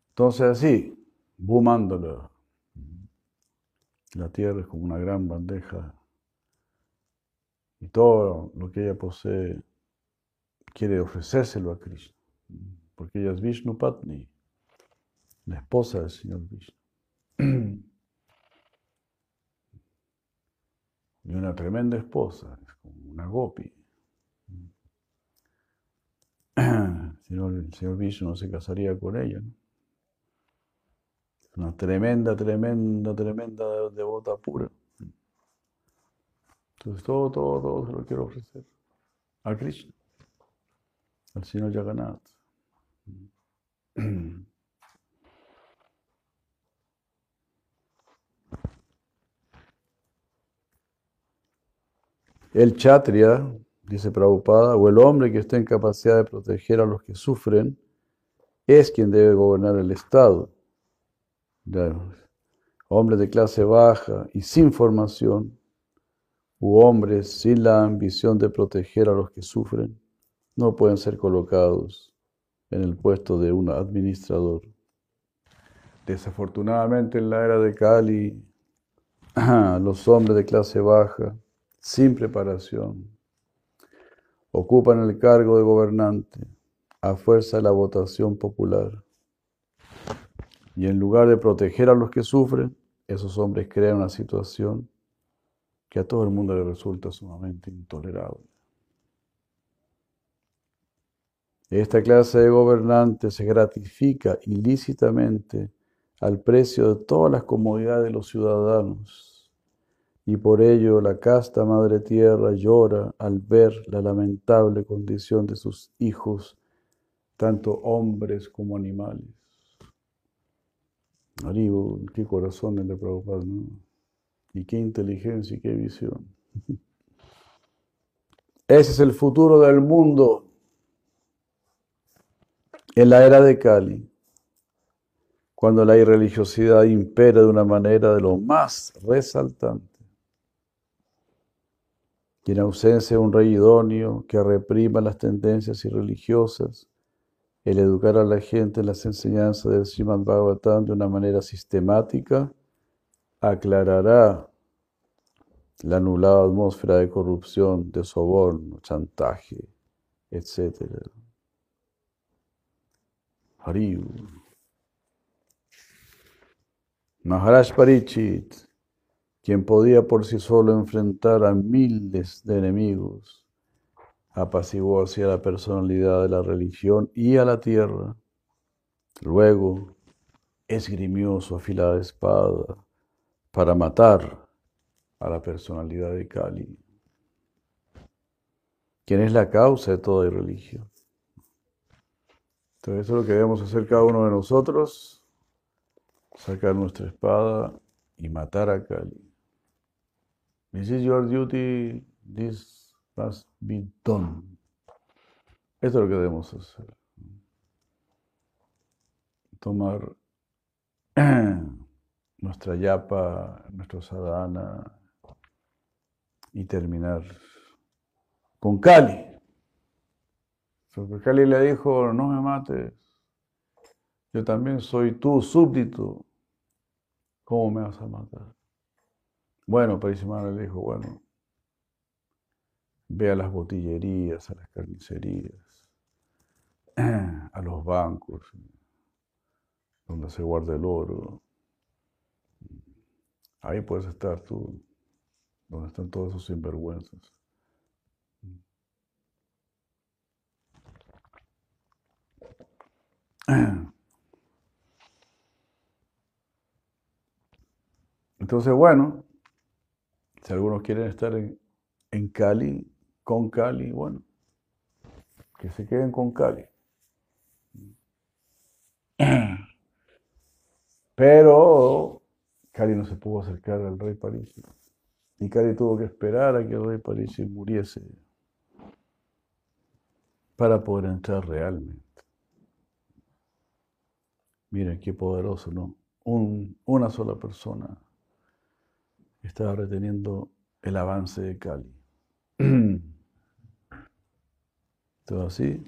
Entonces así, Bumándola, la tierra es como una gran bandeja y todo lo que ella posee quiere ofrecérselo a Cristo porque ella es Vishnu Patni, la esposa del Señor Vishnu. Y una tremenda esposa, es como una gopi. Si no, el Señor Vishnu no se casaría con ella. ¿no? Una tremenda, tremenda, tremenda devota pura. Entonces todo, todo, todo se lo quiero ofrecer a Krishna, al Señor Jagannath. El chatria, dice Prabhupada, o el hombre que esté en capacidad de proteger a los que sufren, es quien debe gobernar el Estado. Hombres de clase baja y sin formación, u hombres sin la ambición de proteger a los que sufren, no pueden ser colocados en el puesto de un administrador. Desafortunadamente en la era de Cali, los hombres de clase baja, sin preparación, ocupan el cargo de gobernante a fuerza de la votación popular. Y en lugar de proteger a los que sufren, esos hombres crean una situación que a todo el mundo le resulta sumamente intolerable. Esta clase de gobernante se gratifica ilícitamente al precio de todas las comodidades de los ciudadanos. Y por ello la casta Madre Tierra llora al ver la lamentable condición de sus hijos, tanto hombres como animales. Arriba, qué corazón el de ¿no? Y qué inteligencia y qué visión. Ese es el futuro del mundo. En la era de Cali, cuando la irreligiosidad impera de una manera de lo más resaltante, y en ausencia de un rey idóneo que reprima las tendencias irreligiosas, el educar a la gente en las enseñanzas del Srimad Bhagavatam de una manera sistemática aclarará la anulada atmósfera de corrupción, de soborno, chantaje, etc. Maharaj Parichit, quien podía por sí solo enfrentar a miles de enemigos, apaciguó así a la personalidad de la religión y a la tierra. Luego esgrimió su afilada espada para matar a la personalidad de Kali, quien es la causa de toda religión. Entonces eso es lo que debemos hacer cada uno de nosotros, sacar nuestra espada y matar a Kali. This is your duty, this must be done. Eso es lo que debemos hacer. Tomar nuestra yapa, nuestro sadhana y terminar con Kali. Porque Kali le dijo, no me mates, yo también soy tu súbdito, ¿cómo me vas a matar? Bueno, Parisimana le dijo, bueno, ve a las botillerías, a las carnicerías, a los bancos, donde se guarda el oro. Ahí puedes estar tú, donde están todos esos sinvergüenzas. Entonces, bueno, si algunos quieren estar en, en Cali, con Cali, bueno, que se queden con Cali. Pero Cali no se pudo acercar al rey París. Y Cali tuvo que esperar a que el rey París muriese para poder entrar realmente. Miren qué poderoso, ¿no? Un, una sola persona estaba reteniendo el avance de Cali. Todo así,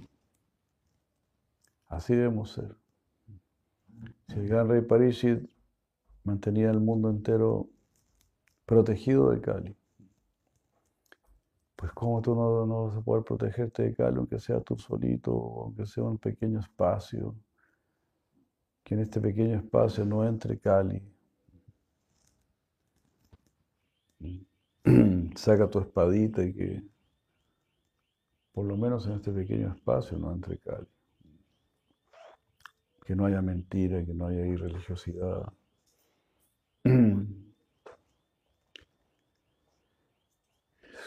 así debemos ser. Si el gran rey Parishit mantenía el mundo entero protegido de Cali, pues cómo tú no, no, vas a poder protegerte de Cali, aunque sea tú solito, aunque sea un pequeño espacio, que en este pequeño espacio no entre Cali. Saca tu espadita y que por lo menos en este pequeño espacio no entre Cali que no haya mentira, que no haya irreligiosidad.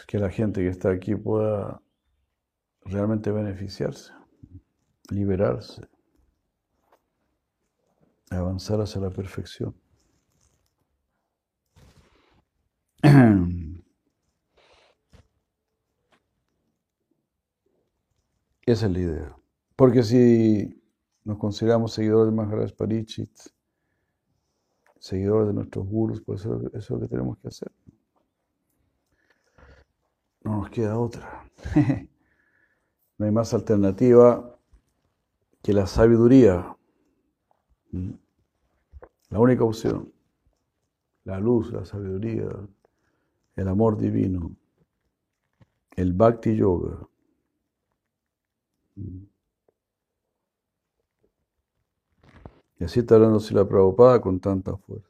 Que la gente que está aquí pueda realmente beneficiarse, liberarse, avanzar hacia la perfección. Esa es la idea. Porque si nos consideramos seguidores de Maharaj Parichit, seguidores de nuestros gurus, pues eso, es lo que tenemos que hacer. No nos queda otra. no hay más alternativa que la sabiduría. ¿Mm? La única opción. La luz, la sabiduría, el amor divino, el bhakti yoga. Y así está hablando la Prabhupada con tanta fuerza.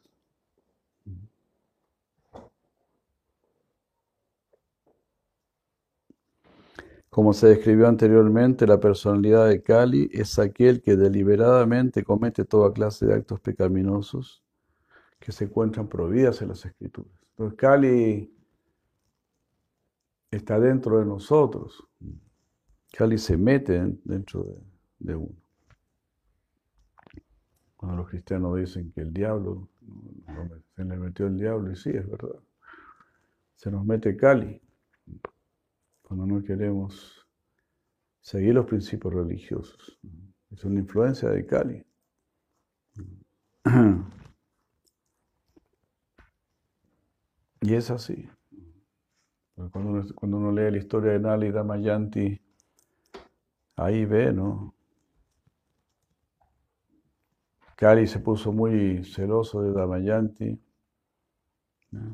Como se describió anteriormente, la personalidad de Kali es aquel que deliberadamente comete toda clase de actos pecaminosos que se encuentran prohibidas en las escrituras. Entonces Kali está dentro de nosotros. Kali se mete dentro de, de uno. Cuando los cristianos dicen que el diablo, se le metió el diablo, y sí, es verdad. Se nos mete Cali cuando no queremos seguir los principios religiosos. Es una influencia de Cali. Y es así. Cuando uno, cuando uno lee la historia de Nali Damayanti, ahí ve, ¿no? Kali se puso muy celoso de Damayanti,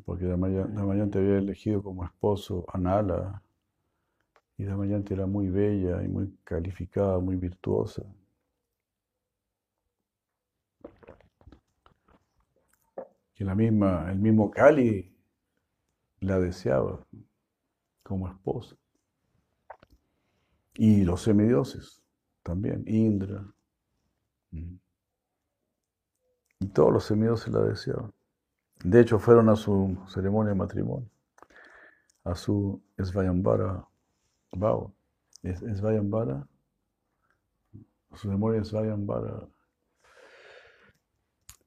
porque Damayanti había elegido como esposo a Nala, y Damayanti era muy bella y muy calificada, muy virtuosa. Que la misma, el mismo Kali la deseaba como esposa. Y los semidioses también, Indra. Y todos los semidioses la deseaban. De hecho, fueron a su ceremonia de matrimonio, a su Svayambara Bhava. Svayambara, su ceremonia Svayambara.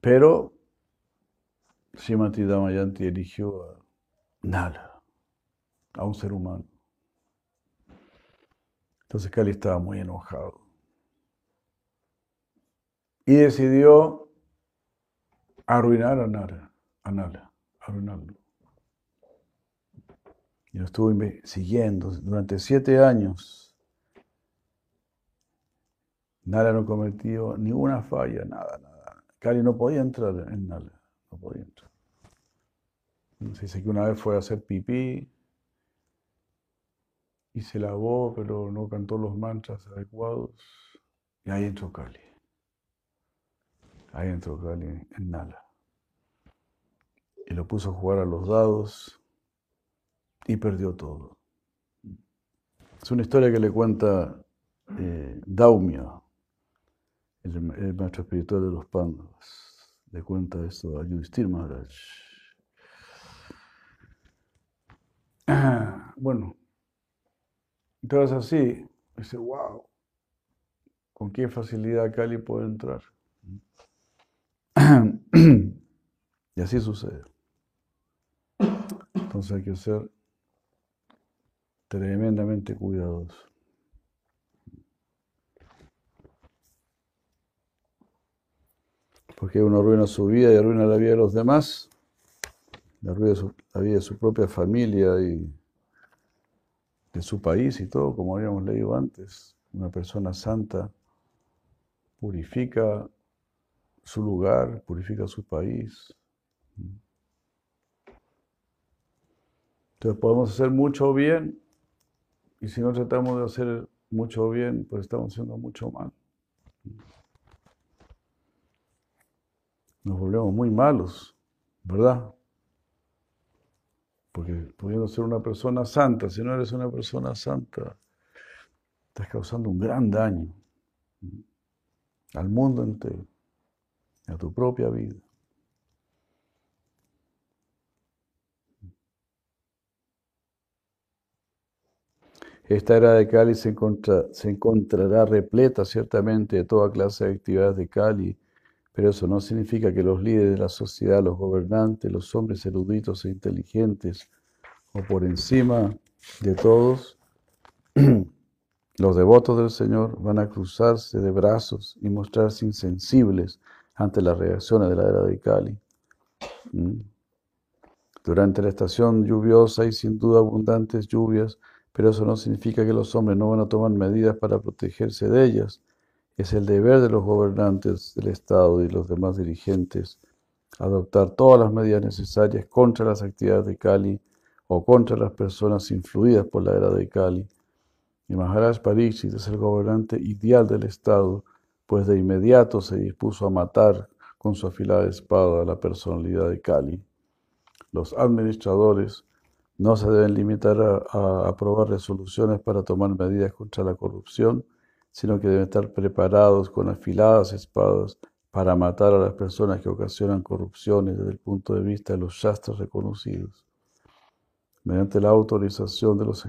Pero Srimati Damayanti eligió a Nala, a un ser humano. Entonces Kali estaba muy enojado. Y decidió arruinar a Nara, a Nala, arruinarlo. Y lo estuvo siguiendo durante siete años. Nala no cometió ninguna falla, nada, nada. Kali no podía entrar en Nala, no podía. Se dice que una vez fue a hacer pipí y se lavó, pero no cantó los mantras adecuados. Y ahí entró Kali. Ahí entró Kali en Nala. Y lo puso a jugar a los dados y perdió todo. Es una historia que le cuenta eh, Daumya, el, maestro espiritual de los Pandavas. Le cuenta esto a Yudhishthir Maharaj. Bueno, entonces así, dice, wow, con qué facilidad Cali puede entrar. Y así sucede. Entonces hay que ser tremendamente cuidadosos. Porque uno arruina su vida y arruina la vida de los demás, arruina la vida de su propia familia y de su país y todo, como habíamos leído antes. Una persona santa purifica su lugar, purifica su país. Entonces podemos hacer mucho bien y si no tratamos de hacer mucho bien, pues estamos haciendo mucho mal. Nos volvemos muy malos, ¿verdad? Porque pudiendo ser una persona santa, si no eres una persona santa, estás causando un gran daño al mundo entero, a tu propia vida. Esta era de Cali se, se, encontrará repleta ciertamente de toda clase de actividades de Cali pero eso no significa que los líderes de la sociedad, los gobernantes, los hombres eruditos e inteligentes, o por encima de todos, los devotos del Señor van a cruzarse de brazos y mostrarse insensibles ante las reacciones de la era de Cali. ¿Mm? Durante la estación lluviosa hay sin duda abundantes lluvias, pero eso no significa que los hombres no van a tomar medidas para protegerse de ellas. Es el deber de los gobernantes del Estado y los demás dirigentes adoptar todas las medidas necesarias contra las actividades de Kali o contra las personas influidas por la era de Kali. Y Maharaj Pariksit es el gobernante ideal del Estado, pues de inmediato se dispuso a matar con su afilada espada la personalidad de Kali. Los administradores no se deben limitar a aprobar resoluciones para tomar medidas contra la corrupción, sino que deben estar preparados con afiladas espadas para matar a las personas que ocasionan corrupciones desde el punto de vista de los shastras reconocidos. Mediante la autorización de los,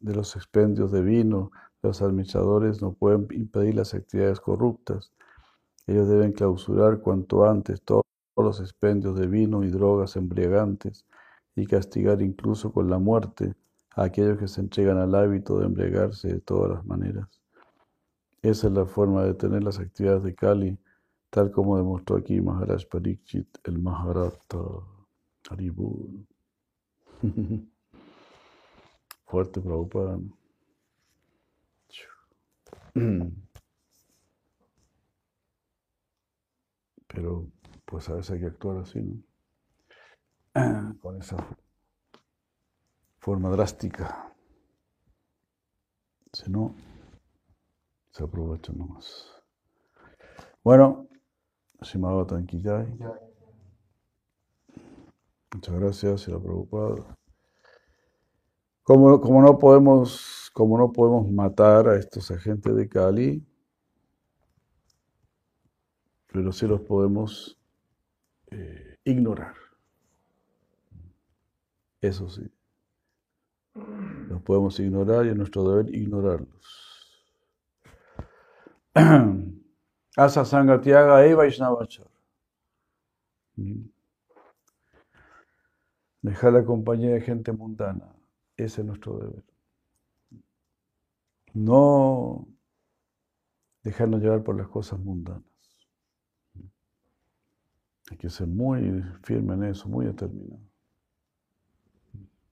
de los expendios de vino, los administradores no pueden impedir las actividades corruptas. Ellos deben clausurar cuanto antes todos los expendios de vino y drogas embriagantes y castigar incluso con la muerte a aquellos que se entregan al hábito de embriagarse de todas las maneras. Esa es la forma de tener las actividades de Kali, tal como demostró aquí Maharaj Pariksit, el Maharata Haribur. Fuerte Prabhupada. Pero pues a veces hay que actuar así, ¿no? Con esa forma drástica. Si no, se aprovecha nomás. Bueno, Shimado Tankillay. Muchas gracias, la preocupado. Como, como, no podemos, como no podemos matar a estos agentes de Kali, pero sí los podemos eh, ignorar. Eso sí. Los podemos ignorar y es nuestro deber ignorarlos. Asa Sangatiaga e Vaishnavachar. Dejar la compañía de gente mundana. Ese es nuestro deber. No dejarnos llevar por las cosas mundanas. Hay que ser muy firme en eso, muy determinado.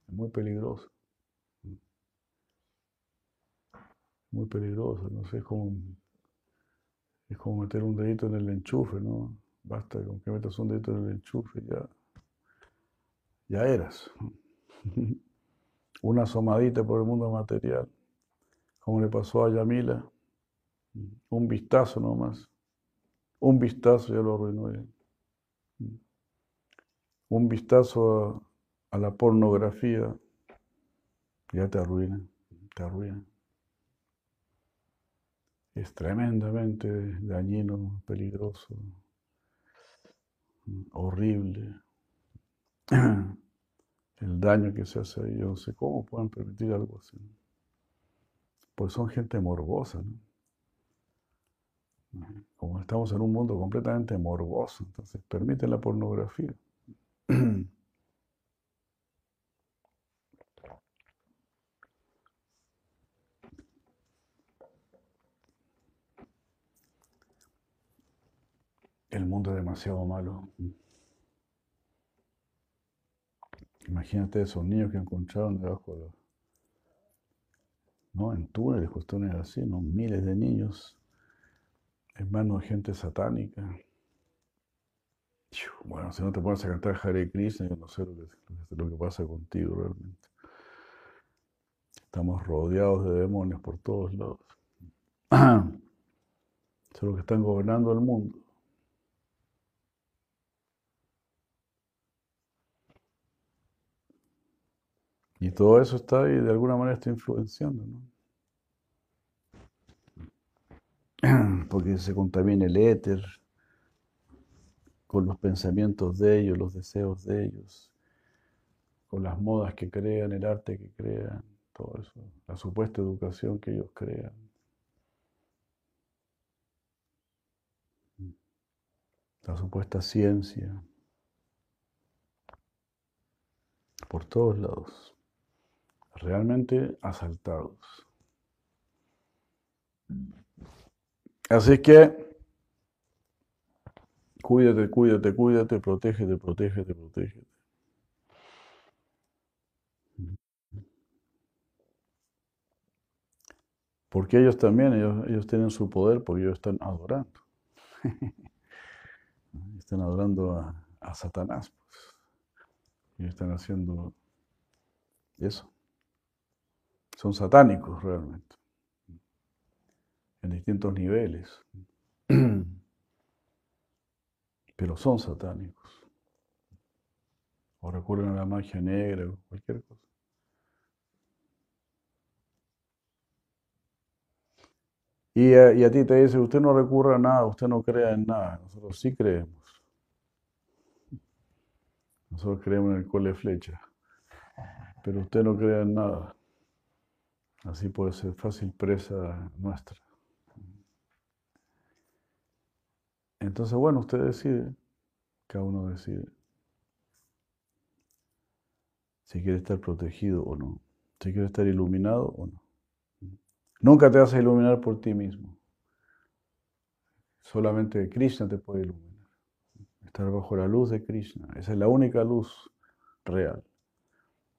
Es muy peligroso. Muy peligroso, no sé, es como, es como meter un dedito en el enchufe, ¿no? Basta con que metas un dedito en el enchufe, ya, ya eras. Una asomadita por el mundo material, como le pasó a Yamila, un vistazo nomás, un vistazo ya lo arruinó. Un vistazo a, a la pornografía ya te arruina, te arruina. Es tremendamente dañino, peligroso, horrible. El daño que se hace ahí, yo cómo pueden permitir algo así. Pues son gente morbosa, ¿no? Como estamos en un mundo completamente morboso, entonces permite la pornografía. El mundo es demasiado malo. Imagínate esos niños que encontraron debajo de los, ¿no? En túneles, cuestiones así, ¿no? Miles de niños en manos de gente satánica. Bueno, si no te pones a cantar Hare Krishna, yo no sé lo que, lo que pasa contigo realmente. Estamos rodeados de demonios por todos lados. Son los que están gobernando el mundo. Y todo eso está ahí, de alguna manera está influenciando, ¿no? Porque se contamina el éter con los pensamientos de ellos, los deseos de ellos, con las modas que crean, el arte que crean, todo eso, la supuesta educación que ellos crean. La supuesta ciencia, por todos lados realmente asaltados. Así que cuídate, cuídate, cuídate, protégete, protégete, protégete. Porque ellos también, ellos, ellos tienen su poder porque ellos están adorando. están adorando a, a Satanás. Pues. Ellos están haciendo eso son satánicos realmente, en distintos niveles, pero son satánicos. O recurren a la magia negra o cualquier cosa. Y a, y a, ti te dice, usted no recurra a nada, usted no crea en nada. Nosotros sí creemos. Nosotros creemos en el cole flecha. Pero usted no crea en nada. Así puede ser fácil presa nuestra. Entonces, bueno, usted decide, cada uno decide si quiere estar protegido o no, si quiere estar iluminado o no. Nunca te vas a iluminar por ti mismo. Solamente Krishna te puede iluminar. Estar bajo la luz de Krishna. Esa es la única luz real.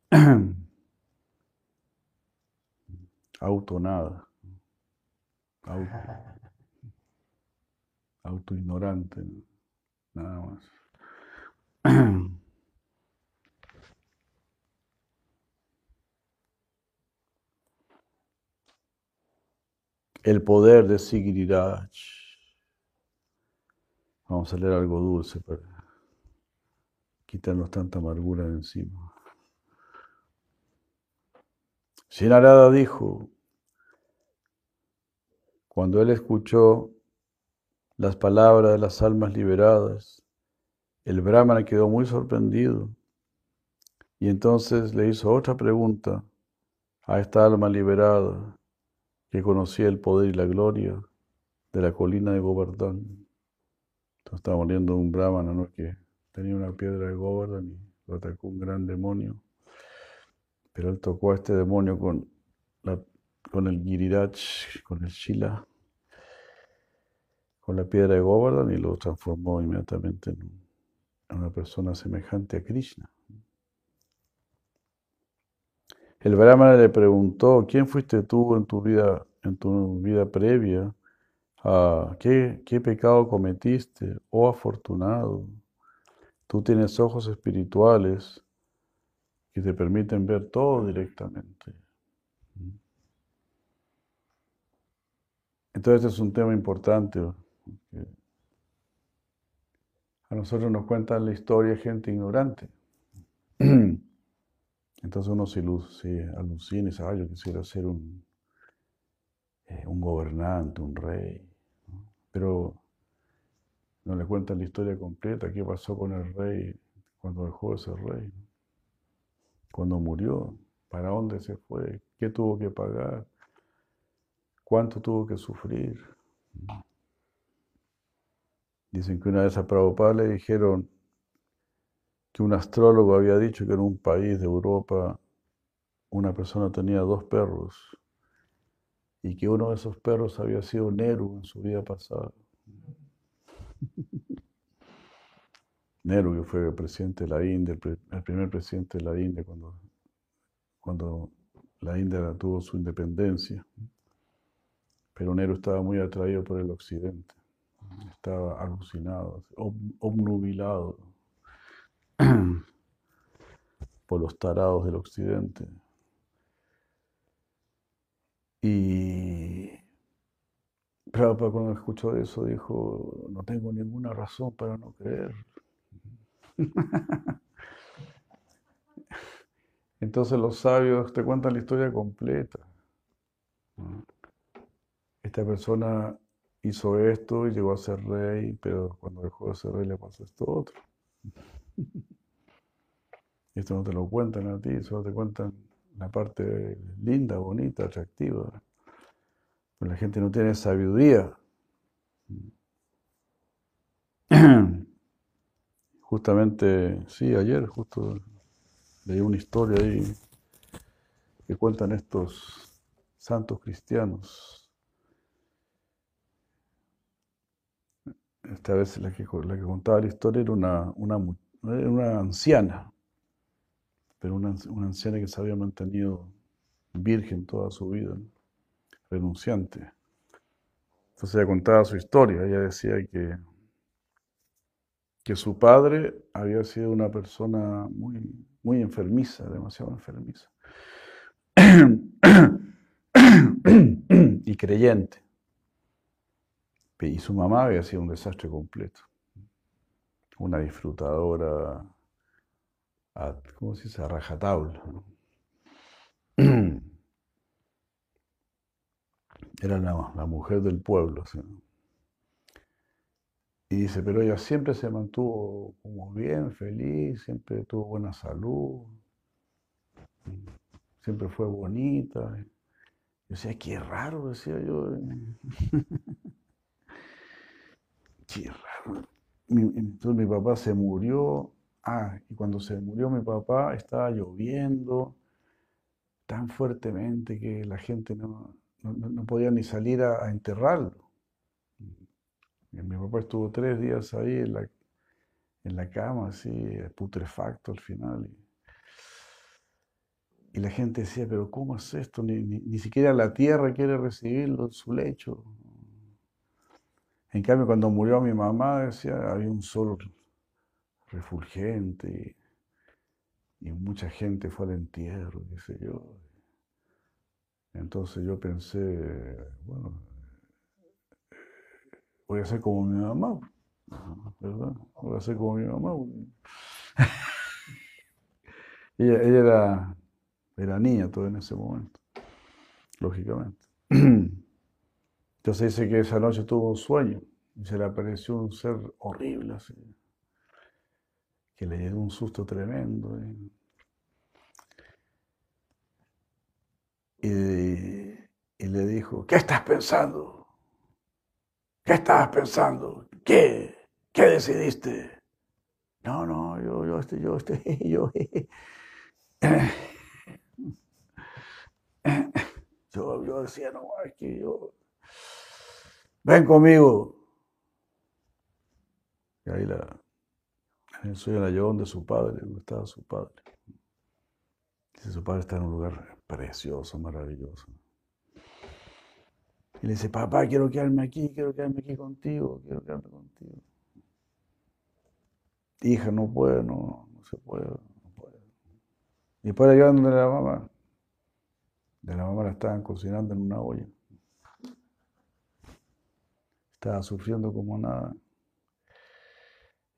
Auto nada. Auto, auto ignorante, nada más. El poder de Sigiriraj. Vamos a leer algo dulce para quitarnos tanta amargura de encima. Sinarada dijo, cuando él escuchó las palabras de las almas liberadas, el Brahmana quedó muy sorprendido y entonces le hizo otra pregunta a esta alma liberada que conocía el poder y la gloria de la colina de Govardhan. Entonces estaba muriendo un brahmana ¿no? que tenía una piedra de Govardhan y lo atacó un gran demonio. Pero él tocó a este demonio con, la, con el Giriraj, con el Shila, con la piedra de Govardhan y lo transformó inmediatamente en una persona semejante a Krishna. El Brahmana le preguntó, ¿quién fuiste tú en tu vida, en tu vida previa? Ah, ¿qué, ¿Qué pecado cometiste? Oh afortunado, tú tienes ojos espirituales que te permiten ver todo directamente. Entonces es un tema importante. A nosotros nos cuentan la historia gente ignorante. Entonces uno se, alucina y dice, ah, yo quisiera ser un, eh, un gobernante, un rey. Pero no le cuentan la historia completa, qué pasó con el rey cuando dejó de ser rey, cuando murió, para dónde se fue, qué tuvo que pagar, cuánto tuvo que sufrir. Dicen que una vez a Prabhupada le dijeron, que un astrólogo había dicho que en un país de Europa una persona tenía dos perros y que uno de esos perros había sido Nero en su vida pasada. Nero, que fue el presidente de la India, el, primer presidente de la India cuando, cuando la India tuvo su independencia. Pero Nero estaba muy atraído por el occidente, estaba alucinado, obnubilado por los tarados del occidente. Y Prabhupada cuando escuchó eso dijo, no tengo ninguna razón para no creer. Entonces los sabios te cuentan la historia completa. Esta persona hizo esto y llegó a ser rey, pero cuando dejó de ser rey le pasó esto otro. Esto no te lo cuentan a ti, solo te cuentan la parte linda, bonita, atractiva. Pero la gente no tiene sabiduría. Justamente, sí, ayer justo leí una historia ahí que cuentan estos santos cristianos. Esta vez la que, contaba la historia era una anciana pero una, anciana que se había mantenido virgen toda su vida, renunciante. Entonces ella contaba su historia, ella decía que, que su padre había sido una persona muy, muy enfermiza, demasiado enfermiza, y creyente. Y su mamá había sido un desastre completo, una disfrutadora a, ¿cómo se dice? A rajatabla. Era la, mujer del pueblo. Y dice, pero ella siempre se mantuvo como bien, feliz, siempre tuvo buena salud, siempre fue bonita. Yo decía, qué raro, decía yo. Entonces mi papá se murió Ah, y cuando se murió mi papá estaba lloviendo tan fuertemente que la gente no, podía ni salir a, enterrarlo. mi papá estuvo tres días ahí en la, en la cama, así, putrefacto al final. Y, la gente decía, pero ¿cómo es esto? Ni, ni, siquiera la tierra quiere recibirlo en su lecho. En cambio, cuando murió mi mamá, decía, había un sol refulgente y, mucha gente fue al entierro, qué sé yo. Entonces yo pensé, bueno, voy a ser como mi mamá, ¿verdad? Voy a ser como mi mamá. ella, ella era, era niña todo en ese momento. lógicamente. Entonces dice que esa noche tuvo un sueño y se le apareció un ser horrible, así, que le dio un susto tremendo. Y, y le dijo, ¿qué estás pensando? ¿Qué estabas pensando? ¿Qué? ¿Qué decidiste? No, no, yo, yo, este, yo, este, yo, yo, yo decía, no, es que yo, ven conmigo. Y ahí la, en el sueño la llevó donde su padre, donde estaba su padre. Dice, su padre está en un lugar precioso, maravilloso. Y le dice, papá, quiero quedarme aquí, quiero quedarme aquí contigo, quiero quedarme contigo. Hija, no puede, no, no se puede, no puede. Y después le donde la mamá. De la mamá la estaban cocinando en una olla. Estaba sufriendo como nada.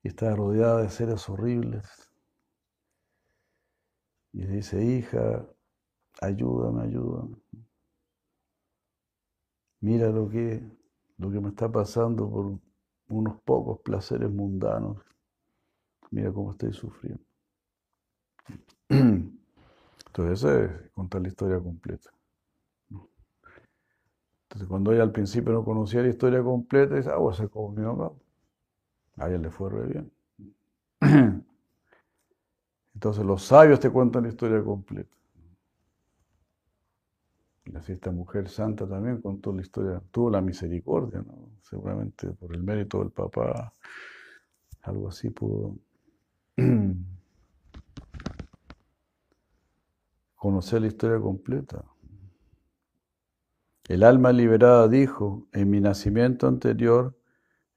Y estaba rodeada de seres horribles. Y le dice, hija, ayúdame, ayúdame. Mira lo que, lo que me está pasando por unos pocos placeres mundanos. Mira cómo estoy sufriendo. Entonces, eso es contar la historia completa. Entonces, cuando ella al principio no conocía la historia completa, dice, ah, voy a ser como mi. A ella le fue re bien. Entonces, los sabios te cuentan la historia completa. Y así esta mujer santa también contó la historia, tuvo la misericordia, ¿no? seguramente por el mérito del papá, algo así pudo conocer la historia completa. El alma liberada dijo, en mi nacimiento anterior,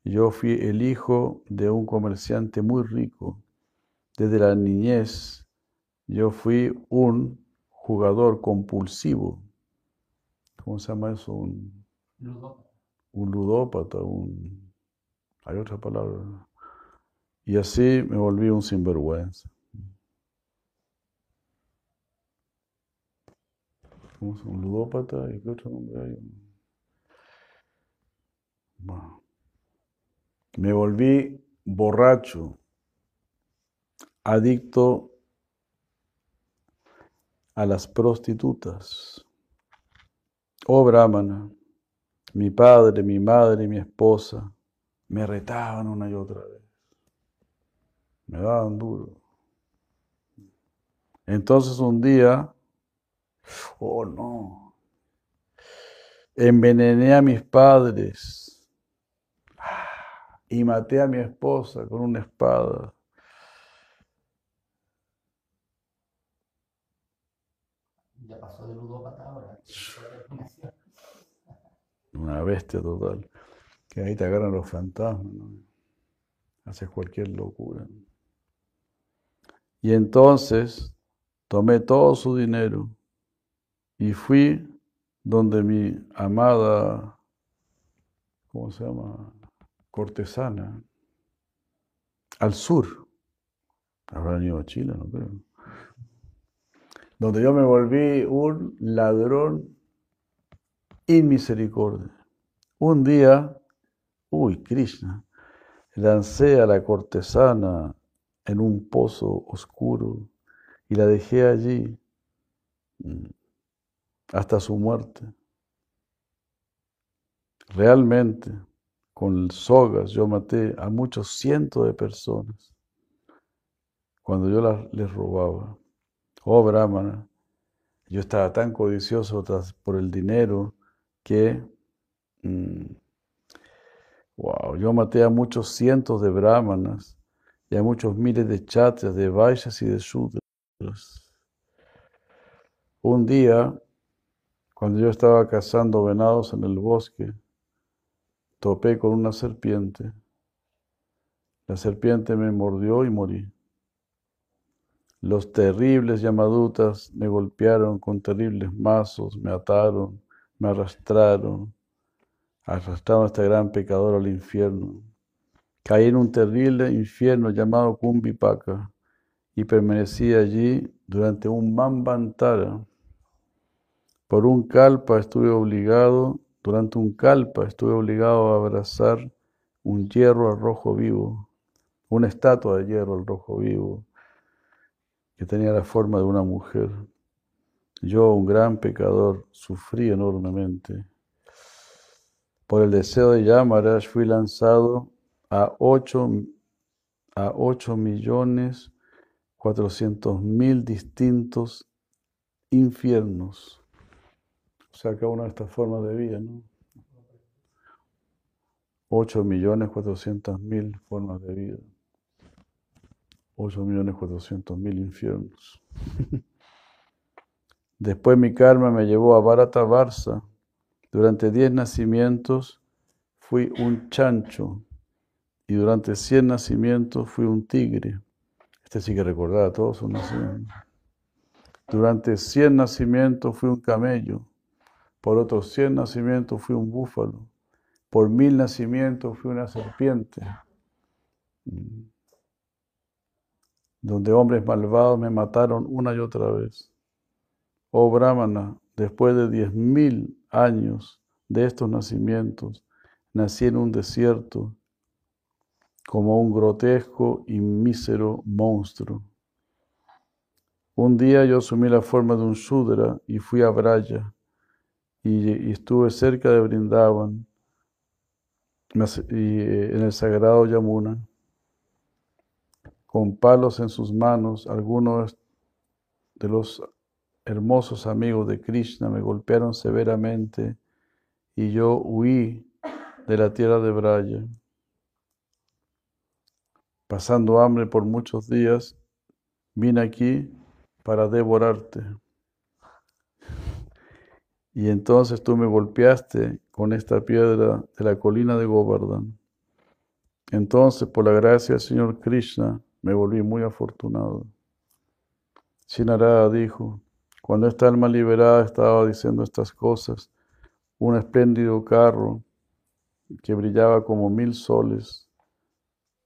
yo fui el hijo de un comerciante muy rico. Desde la niñez, yo fui un jugador compulsivo ¿cómo se llama eso? Un ludópata. Un ludópata, un... Hay otra palabra. Y así me volví un sinvergüenza. Un ludópata y qué otro nombre hay. Me volví borracho, adicto a las prostitutas. Oh Brahmana, mi padre, mi madre y mi esposa me retaban una y otra vez. Me daban duro. Entonces un día, oh no, envenené a mis padres y maté a mi esposa con una espada. Ya pasó de ludópata ahora. Una bestia total. Que ahí te agarran los fantasmas, ¿no? Haces cualquier locura. Y entonces tomé todo su dinero y fui donde mi amada, ¿cómo se llama? Cortesana, al sur. Habrán ido a Chile, no creo. Donde yo me volví un ladrón inmisericordia. Un día, uy, Krishna, lancé a la cortesana en un pozo oscuro y la dejé allí mm, hasta su muerte. Realmente, con sogas yo maté a muchos cientos de personas cuando yo las, les robaba. Oh Brahmana, yo estaba tan codicioso por el dinero que, wow, mm, yo maté a muchos cientos de brahmanas y a muchos miles de chatrias, de vaishas y de sudras. Un día, cuando yo estaba cazando venados en el bosque, topé con una serpiente. La serpiente me mordió y morí. Los terribles yamadutas me golpearon con terribles mazos, me ataron, me arrastraron, arrastraron a este gran pecador al infierno. Caí en un terrible infierno llamado Kumbipaka y permanecí allí durante un Mambantara. Por un kalpa estuve obligado, durante un kalpa estuve obligado a abrazar un hierro al rojo vivo, una estatua de hierro al rojo vivo, que tenía la forma de una mujer. Yo, un gran pecador, sufrí enormemente. Por el deseo de Yamaraj fui lanzado a ocho, a ocho millones cuatrocientos mil distintos infiernos. Cada una de estas formas de vida, ¿no? 8 millones 400 mil formas de vida. 8 millones 400 mil infiernos. Después mi karma me llevó a Bharata Varsa. Durante 10 nacimientos fui un chancho y durante 100 nacimientos fui un tigre. Este sí que recordaba todos sus nacimientos. Durante 100 nacimientos fui un camello. Por otros 100 nacimientos fui un búfalo. Por mil nacimientos fui una serpiente. Donde hombres malvados me mataron una y otra vez. Oh Brahmana, después de diez mil años de estos nacimientos, nací en un desierto como un grotesco y mísero monstruo. Un día yo asumí la forma de un Shudra y fui a Braya y, estuve cerca de Brindavan y en el sagrado Yamuna con palos en sus manos, algunos de los hermosos amigos de Krishna me golpearon severamente y yo huí de la tierra de Braya. Pasando hambre por muchos días, vine aquí para devorarte. Y entonces tú me golpeaste con esta piedra de la colina de Govardhan. Entonces, por la gracia del Señor Krishna, me volví muy afortunado. Sinarada dijo, cuando esta alma liberada estaba diciendo estas cosas, un espléndido carro que brillaba como mil soles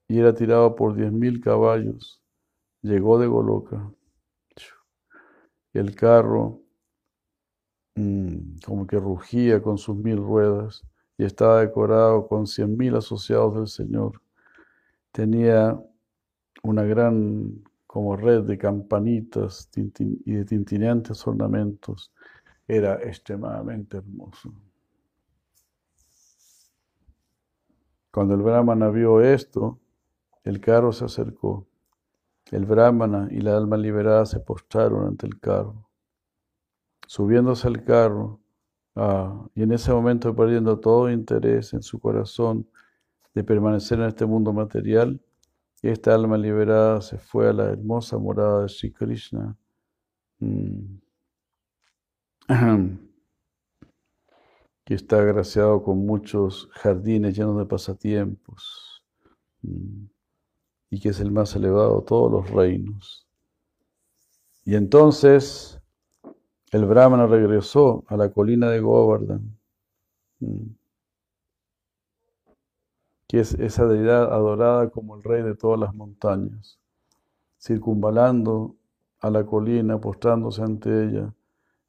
y era tirado por diez mil caballos, llegó de Goloka. El carro como que rugía con sus mil ruedas y estaba decorado con cien mil asociados del Señor. Tenía una gran como red de campanitas y de tintineantes ornamentos. Era extremadamente hermoso. Cuando el brahmana vio esto, el carro se acercó. El brahmana y la alma liberada se postraron ante el carro. Subiéndose al carro, ah, y en ese momento perdiendo todo interés en su corazón de permanecer en este mundo material, esta alma liberada se fue a la hermosa morada de Sri Krishna. Mm. que está agraciado con muchos jardines llenos de pasatiempos mm. y que es el más elevado de todos los reinos. Y entonces el Brahmana regresó a la colina de Govardhan. Mm que es esa deidad adorada como el rey de todas las montañas, circunvalando a la colina, postrándose ante ella,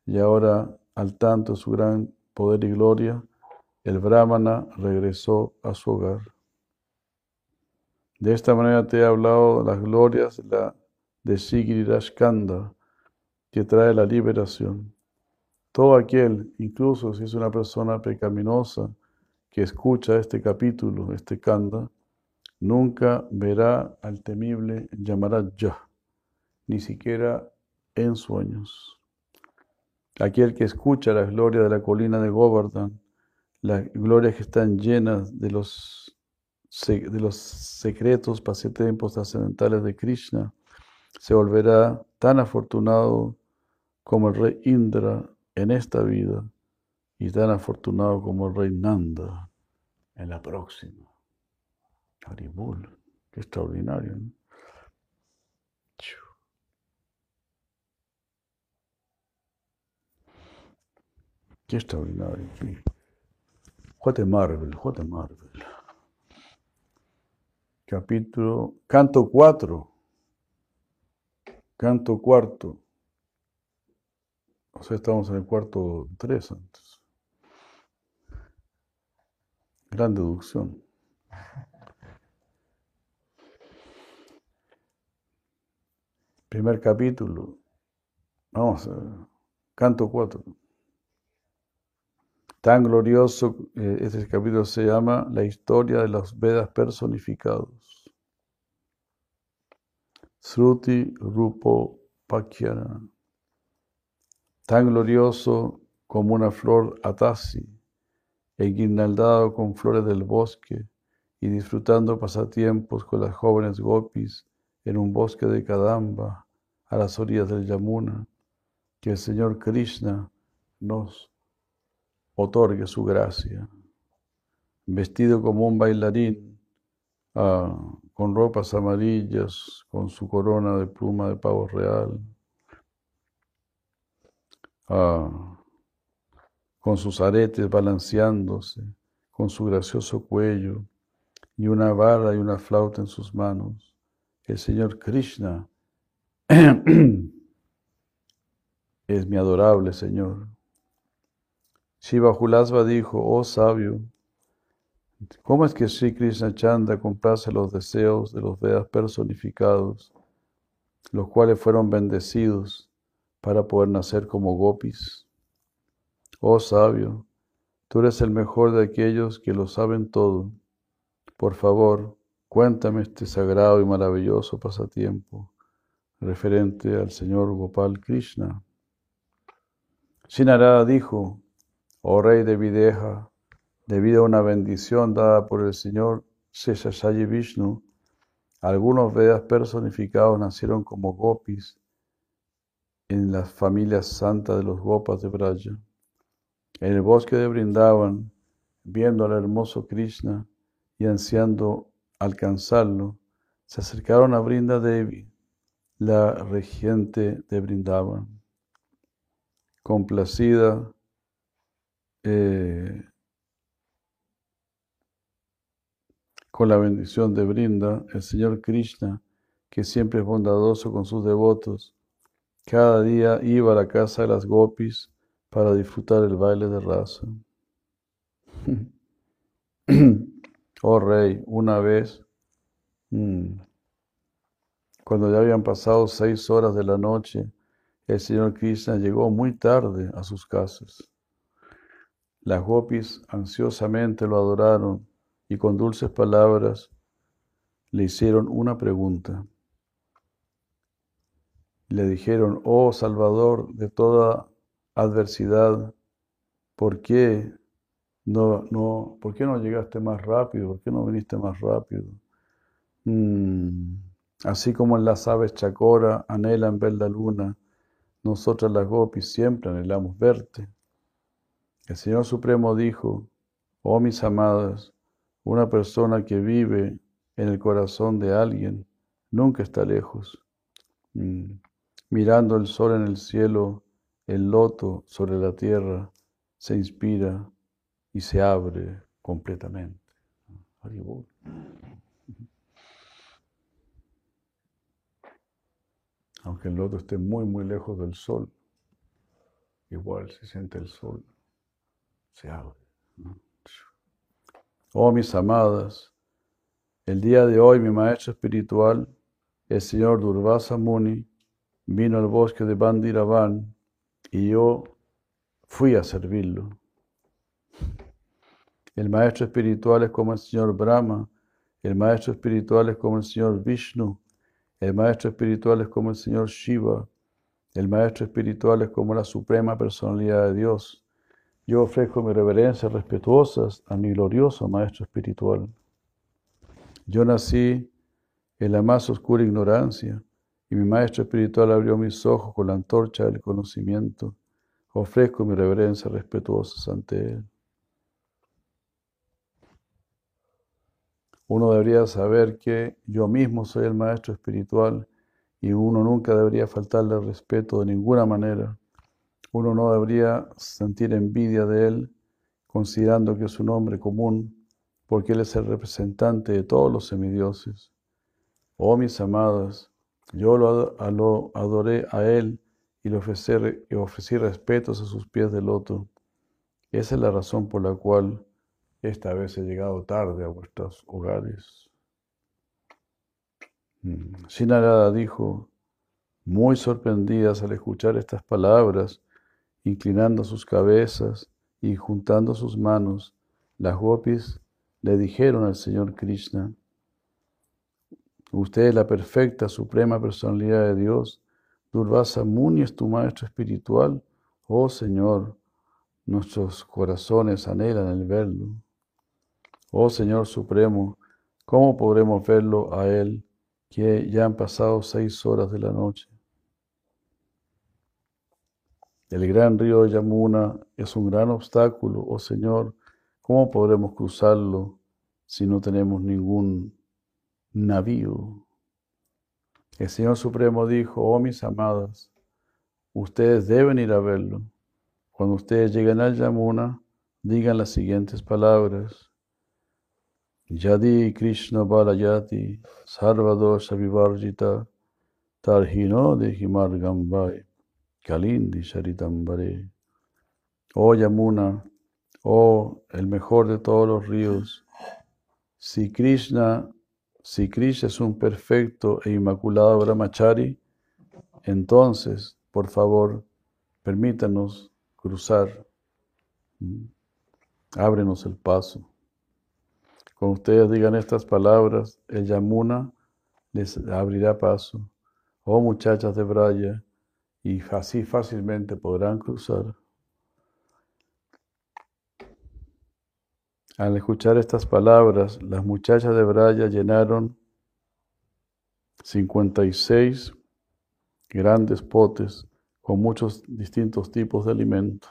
y ahora, al tanto de su gran poder y gloria, el Brahmana regresó a su hogar. De esta manera te he hablado de las glorias de, la, de que trae la liberación. Todo aquel, incluso si es una persona pecaminosa, que escucha este capítulo, este kanda, nunca verá al temible ya, ni siquiera en sueños. Aquel que escucha la gloria de la colina de Govardhan, las glorias que están llenas de los, de los secretos pasatiempos trascendentales de Krishna, se volverá tan afortunado como el rey Indra en esta vida y tan afortunado como el rey Nanda en la próxima. Haribul, qué extraordinario. ¿no? Qué extraordinario. What Marvel, what Marvel. Capítulo, canto 4, canto cuarto. O sea, estamos en el cuarto tres antes. Gran deducción. Primer capítulo. Vamos a. Canto 4. Tan glorioso, eh, este capítulo se llama La historia de los Vedas personificados. Sruti Rupo Pakyana. Tan glorioso como una flor atasi, enguirnaldado con flores del bosque y disfrutando pasatiempos con las jóvenes gopis en un bosque de Kadamba a las orillas del Yamuna, que el Señor Krishna nos otorgue su gracia. Vestido como un bailarín, ah, con ropas amarillas, con su corona de pluma de pavo real, ah, con sus aretes balanceándose, con su gracioso cuello, y una vara y una flauta en sus manos. El Señor Krishna es mi adorable Señor. Shiva Hulasva dijo, oh sabio, ¿cómo es que Sri Krishna Chanda complace los deseos de los Vedas personificados, los cuales fueron bendecidos para poder nacer como gopis? Oh sabio, tú eres el mejor de aquellos que lo saben todo. Por favor, cuéntame este sagrado y maravilloso pasatiempo referente al Señor Gopal Krishna. Sinarada dijo, oh rey de Videja, debido a una bendición dada por el Señor Sesashayi Vishnu, algunos Vedas personificados nacieron como gopis en las familias santas de los gopas de Braja. En el bosque de Brindavan, viendo al hermoso Krishna y ansiando alcanzarlo, se acercaron a Brinda Devi, la regente de Brindavan. Complacida eh, con la bendición de Brinda, el Señor Krishna, que siempre es bondadoso con sus devotos, cada día iba a la casa de las gopis para disfrutar el baile de raza. oh rey, una vez, mm, cuando ya habían pasado seis horas de la noche, el Señor Krishna llegó muy tarde a sus casas. Las gopis ansiosamente lo adoraron y con dulces palabras le hicieron una pregunta. Le dijeron, oh Salvador de toda adversidad, ¿por qué no, no, ¿por qué no llegaste más rápido? ¿Por qué no viniste más rápido? Mm, así como las aves chacora anhelan ver la luna, nosotras las gopis siempre anhelamos verte. El Señor Supremo dijo, oh mis amadas, una persona que vive en el corazón de alguien nunca está lejos. Mm. Mirando el sol en el cielo, el loto sobre la tierra se inspira y se abre completamente. Aunque el loto esté muy, muy lejos del sol, igual se siente el sol se abre. Oh mis amadas, el día de hoy mi maestro espiritual, el señor Durvasa Muni, vino al bosque de Bandiravan y yo fui a servirlo. El maestro espiritual es como el señor Brahma, el maestro espiritual es como el señor Vishnu, el maestro espiritual es como el señor Shiva, el maestro espiritual es como la suprema personalidad de Dios. Yo ofrezco mis reverencias respetuosas a mi glorioso Maestro Espiritual. Yo nací en la más oscura ignorancia y mi Maestro Espiritual abrió mis ojos con la antorcha del conocimiento. Ofrezco mis reverencias respetuosas ante Él. Uno debería saber que yo mismo soy el Maestro Espiritual y uno nunca debería faltarle respeto de ninguna manera uno no debería sentir envidia de él, considerando que es un hombre común, porque él es el representante de todos los semidioses. Oh mis amadas, yo lo adoré a él y le ofrecí, y ofrecí respetos a sus pies de loto. Esa es la razón por la cual esta vez he llegado tarde a vuestros hogares. Sinarada dijo, muy sorprendidas al escuchar estas palabras, inclinando sus cabezas y juntando sus manos, las gopis le dijeron al Señor Krishna, Usted es la perfecta, suprema personalidad de Dios. Durvasa Muni es tu maestro espiritual. Oh Señor, nuestros corazones anhelan el verlo. Oh Señor Supremo, ¿cómo podremos verlo a Él que ya han pasado seis horas de la noche? El gran río Yamuna es un gran obstáculo, oh Señor, ¿cómo podremos cruzarlo si no tenemos ningún navío. El Señor Supremo dijo, oh mis amadas, ustedes deben ir a verlo. Cuando ustedes lleguen al Yamuna, digan las siguientes palabras. Yadi Krishna Balayati Sarvadosha Vivarjita Tarhino de Himargambai Kalindi Sharitambare. Oh Yamuna, oh el mejor de todos los ríos, si Krishna si Krishna es un perfecto e inmaculado brahmachari, entonces, por favor, permítanos cruzar. Ábrenos el paso. Cuando ustedes digan estas palabras, el Yamuna les abrirá paso. Oh muchachas de Braya, y así fácilmente podrán cruzar. Al escuchar estas palabras, las muchachas de Braya llenaron 56 grandes potes con muchos distintos tipos de alimentos.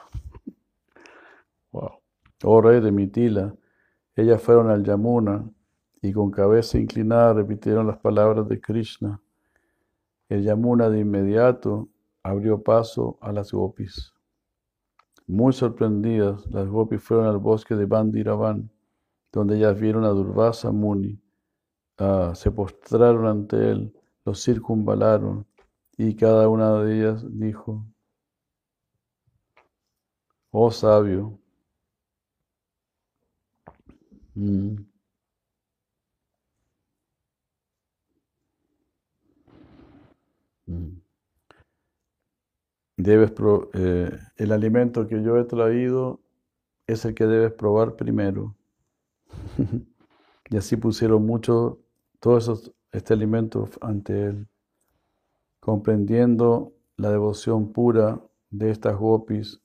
Wow. Oh rey de Mitila, ellas fueron al Yamuna y con cabeza inclinada repitieron las palabras de Krishna. El Yamuna de inmediato abrió paso a las gopis. Muy sorprendidas, las gopis fueron al bosque de Bandiravan, donde ellas vieron a Durvasa Muni. Ah, se postraron ante él, los circunvalaron, y cada una de ellas dijo, Oh sabio, mm, mm, debes eh, el alimento que yo he traído es el que debes probar primero. y así pusieron mucho, todo este alimento ante él, comprendiendo la devoción pura de estas gopis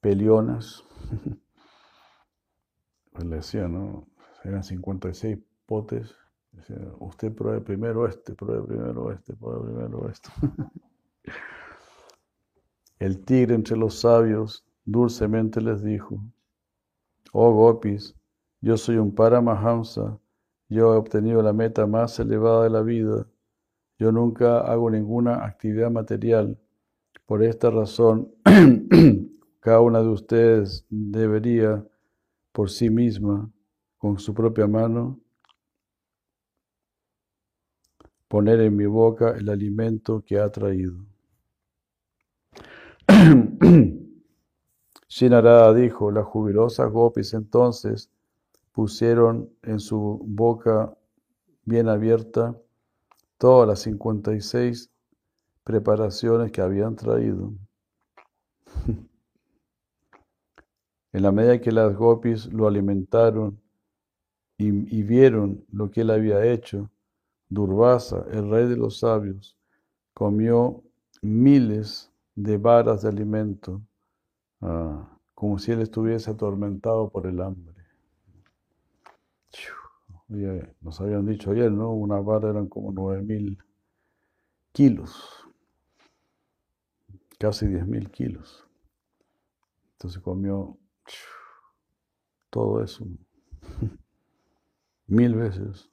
pelionas. pues le decía, ¿no? Eran 56 potes. Decía, usted pruebe primero este, pruebe primero este, pruebe primero esto. El tigre entre los sabios dulcemente les dijo, Oh gopis, yo soy un Paramahamsa, yo he obtenido la meta más elevada de la vida, yo nunca hago ninguna actividad material. Por esta razón, cada una de ustedes debería, por sí misma, con su propia mano, poner en mi boca el alimento que ha traído. Shinarada dijo, las jubilosas gopis entonces pusieron en su boca bien abierta todas las 56 preparaciones que habían traído. en la medida que las gopis lo alimentaron y, y, vieron lo que él había hecho, Durvasa, el rey de los sabios, comió miles de varas de alimento, ah, como si él estuviese atormentado por el hambre. Nos habían dicho ayer, ¿no? Una vara eran como nueve mil kilos, casi diez mil kilos. Entonces comió todo eso mil veces.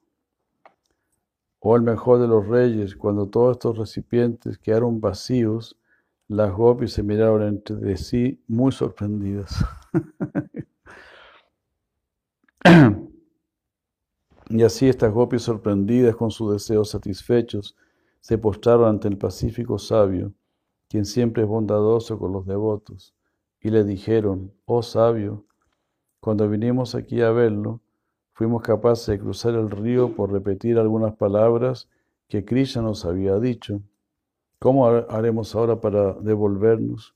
O el mejor de los reyes, cuando todos estos recipientes quedaron vacíos, las gopis se miraron entre sí muy sorprendidas. y así estas gopis sorprendidas con sus deseos satisfechos se postraron ante el pacífico sabio quien siempre es bondadoso con los devotos. Y le dijeron, oh sabio, cuando vinimos aquí a verlo, fuimos capaces de cruzar el río por repetir algunas palabras que Krishna nos había dicho. ¿Cómo haremos ahora para devolvernos?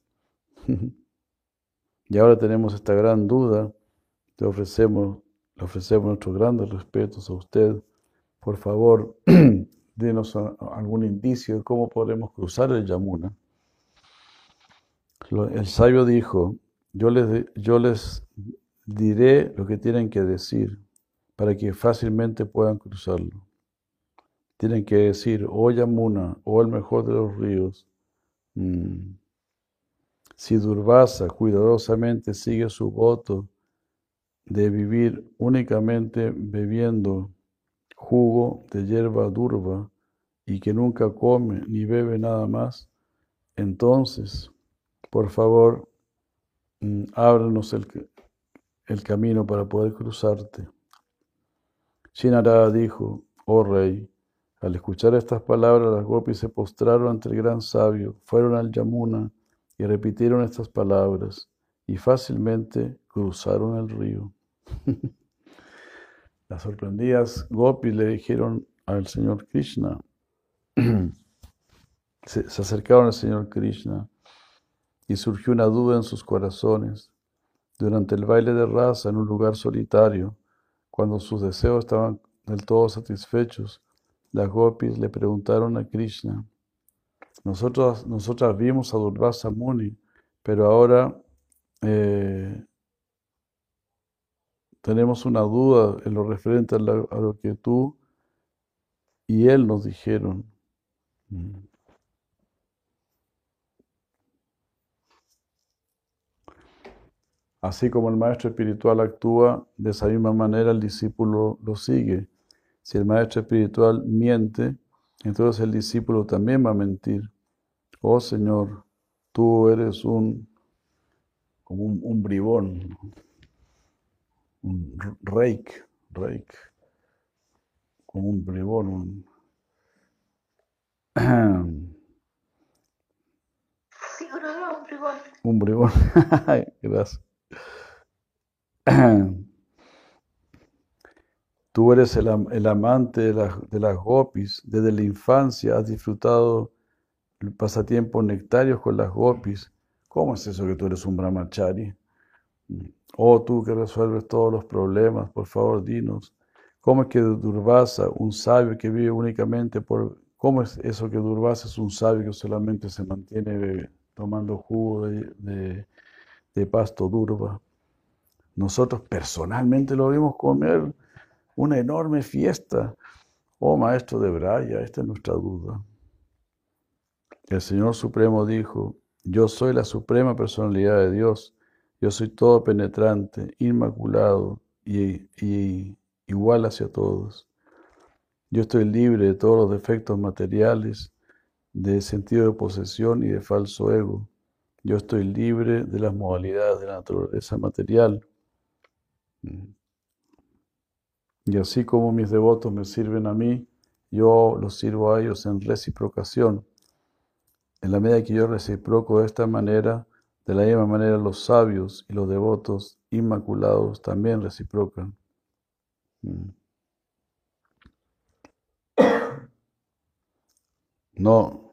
y ahora tenemos esta gran duda. Te ofrecemos, le ofrecemos nuestros grandes respetos a usted. Por favor, denos algún indicio de cómo podemos cruzar el Yamuna. El sabio dijo, yo les, yo les diré lo que tienen que decir para que fácilmente puedan cruzarlo. Tienen que decir, oh Yamuna, oh el mejor de los ríos. Mm. Si Durvasa cuidadosamente sigue su voto de vivir únicamente bebiendo jugo de hierba durva y que nunca come ni bebe nada más, entonces, por favor, mm, el, camino para poder cruzarte. Shinarada dijo, oh rey, al escuchar estas palabras, las gopis se postraron ante el gran sabio, fueron al Yamuna y repitieron estas palabras y fácilmente cruzaron el río. Las sorprendidas gopis le dijeron al Señor Krishna, se, acercaron al Señor Krishna y surgió una duda en sus corazones. Durante el baile de raza en un lugar solitario, cuando sus deseos estaban del todo satisfechos, las gopis le preguntaron a Krishna, nosotros, nosotras vimos a Durvasa Muni, pero ahora eh, tenemos una duda en lo referente a, a, lo que tú y él nos dijeron. Así como el maestro espiritual actúa, de esa misma manera el discípulo lo sigue. Si el maestro espiritual miente, entonces el discípulo también va a mentir. Oh Señor, tú eres un como un, bribón, un rake, rake, como un bribón, un, Sí, un bribón. Un bribón. Gracias. Tú eres el, amante de, de, las gopis. Desde la infancia has disfrutado el pasatiempo nectarios con las gopis. ¿Cómo es eso que tú eres un brahmachari? Oh, tú que resuelves todos los problemas, por favor, dinos. ¿Cómo es que Durvasa, un sabio que vive únicamente por... ¿Cómo es eso que Durvasa es un sabio que solamente se mantiene tomando jugo de, de pasto durva? Nosotros personalmente lo vimos comer una enorme fiesta. Oh maestro de Braya, esta es nuestra duda. El Señor Supremo dijo, yo soy la suprema personalidad de Dios, yo soy todo penetrante, inmaculado y, igual hacia todos. Yo estoy libre de todos los defectos materiales, de sentido de posesión y de falso ego. Yo estoy libre de las modalidades de la naturaleza material. Y así como mis devotos me sirven a mí, yo los sirvo a ellos en reciprocación. En la medida que yo reciproco de esta manera, de la misma manera los sabios y los devotos inmaculados también reciprocan. Mm. No,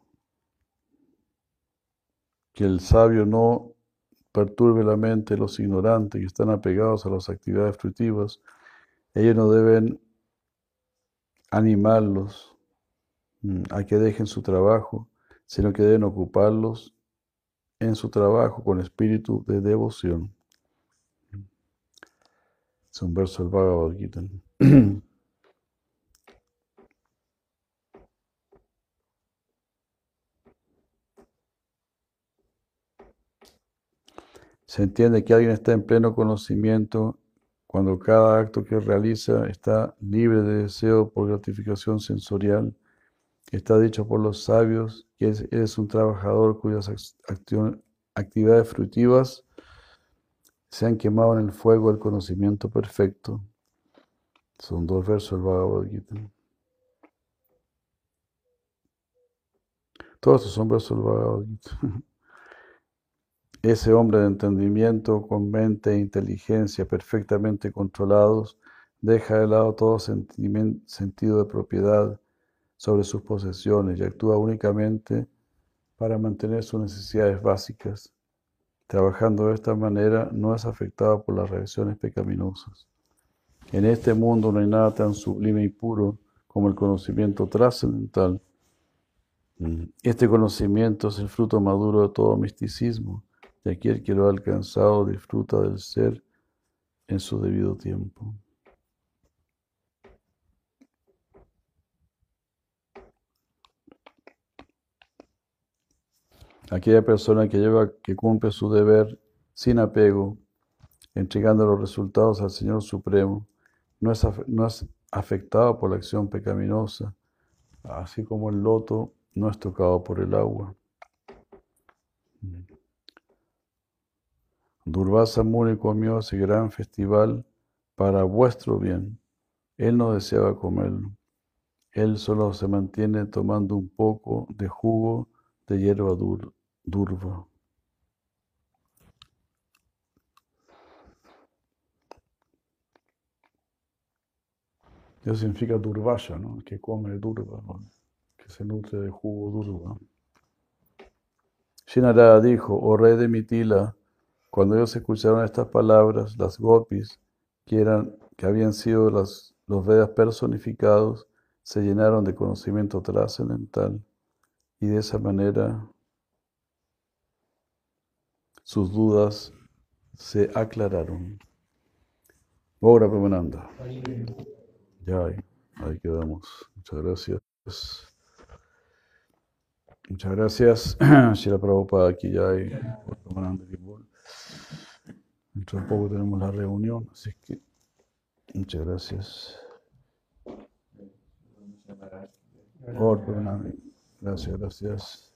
que el sabio no perturbe la mente de los ignorantes que están apegados a las actividades fruitivas, ellos no deben animarlos mm, a que dejen su trabajo, sino que deben ocuparlos en su trabajo con espíritu de devoción. Es un verso del Bhagavad. Se entiende que alguien está en pleno conocimiento cuando cada acto que realiza está libre de deseo por gratificación sensorial. Está dicho por los sabios que es, un trabajador cuyas actividades fruitivas se han quemado en el fuego del conocimiento perfecto. Son dos versos del Bhagavad Gita. Todos estos son versos del Bhagavad Gita. Ese hombre de entendimiento, con mente e inteligencia perfectamente controlados, deja de lado todo sentido de propiedad sobre sus posesiones y actúa únicamente para mantener sus necesidades básicas. Trabajando de esta manera no es afectado por las reacciones pecaminosas. En este mundo no hay nada tan sublime y puro como el conocimiento trascendental. Este conocimiento es el fruto maduro de todo misticismo y aquel que lo ha alcanzado disfruta del ser en su debido tiempo. Aquella persona que lleva, que cumple su deber sin apego, entregando los resultados al Señor Supremo, no es, no es afectado por la acción pecaminosa, así como el loto no es tocado por el agua. Durvasa Muni comió ese gran festival para vuestro bien. Él no deseaba comerlo. Él solo se mantiene tomando un poco de jugo de hierba dur, durva. Eso significa durvasha, ¿no? que come durva, ¿no? que se nutre de jugo durva. Shinarada dijo, oh rey de Mitila, cuando ellos escucharon estas palabras, las gopis, que, eran, que habían sido las, los Vedas personificados, se llenaron de conocimiento trascendental y de esa manera sus dudas se aclararon. Ahora, Pramananda. Ya, ahí, ahí quedamos. Muchas gracias. Muchas gracias, Shira Prabhupada aquí ya hay Dentro de poco tenemos la reunión, así que muchas gracias. Gracias, gracias.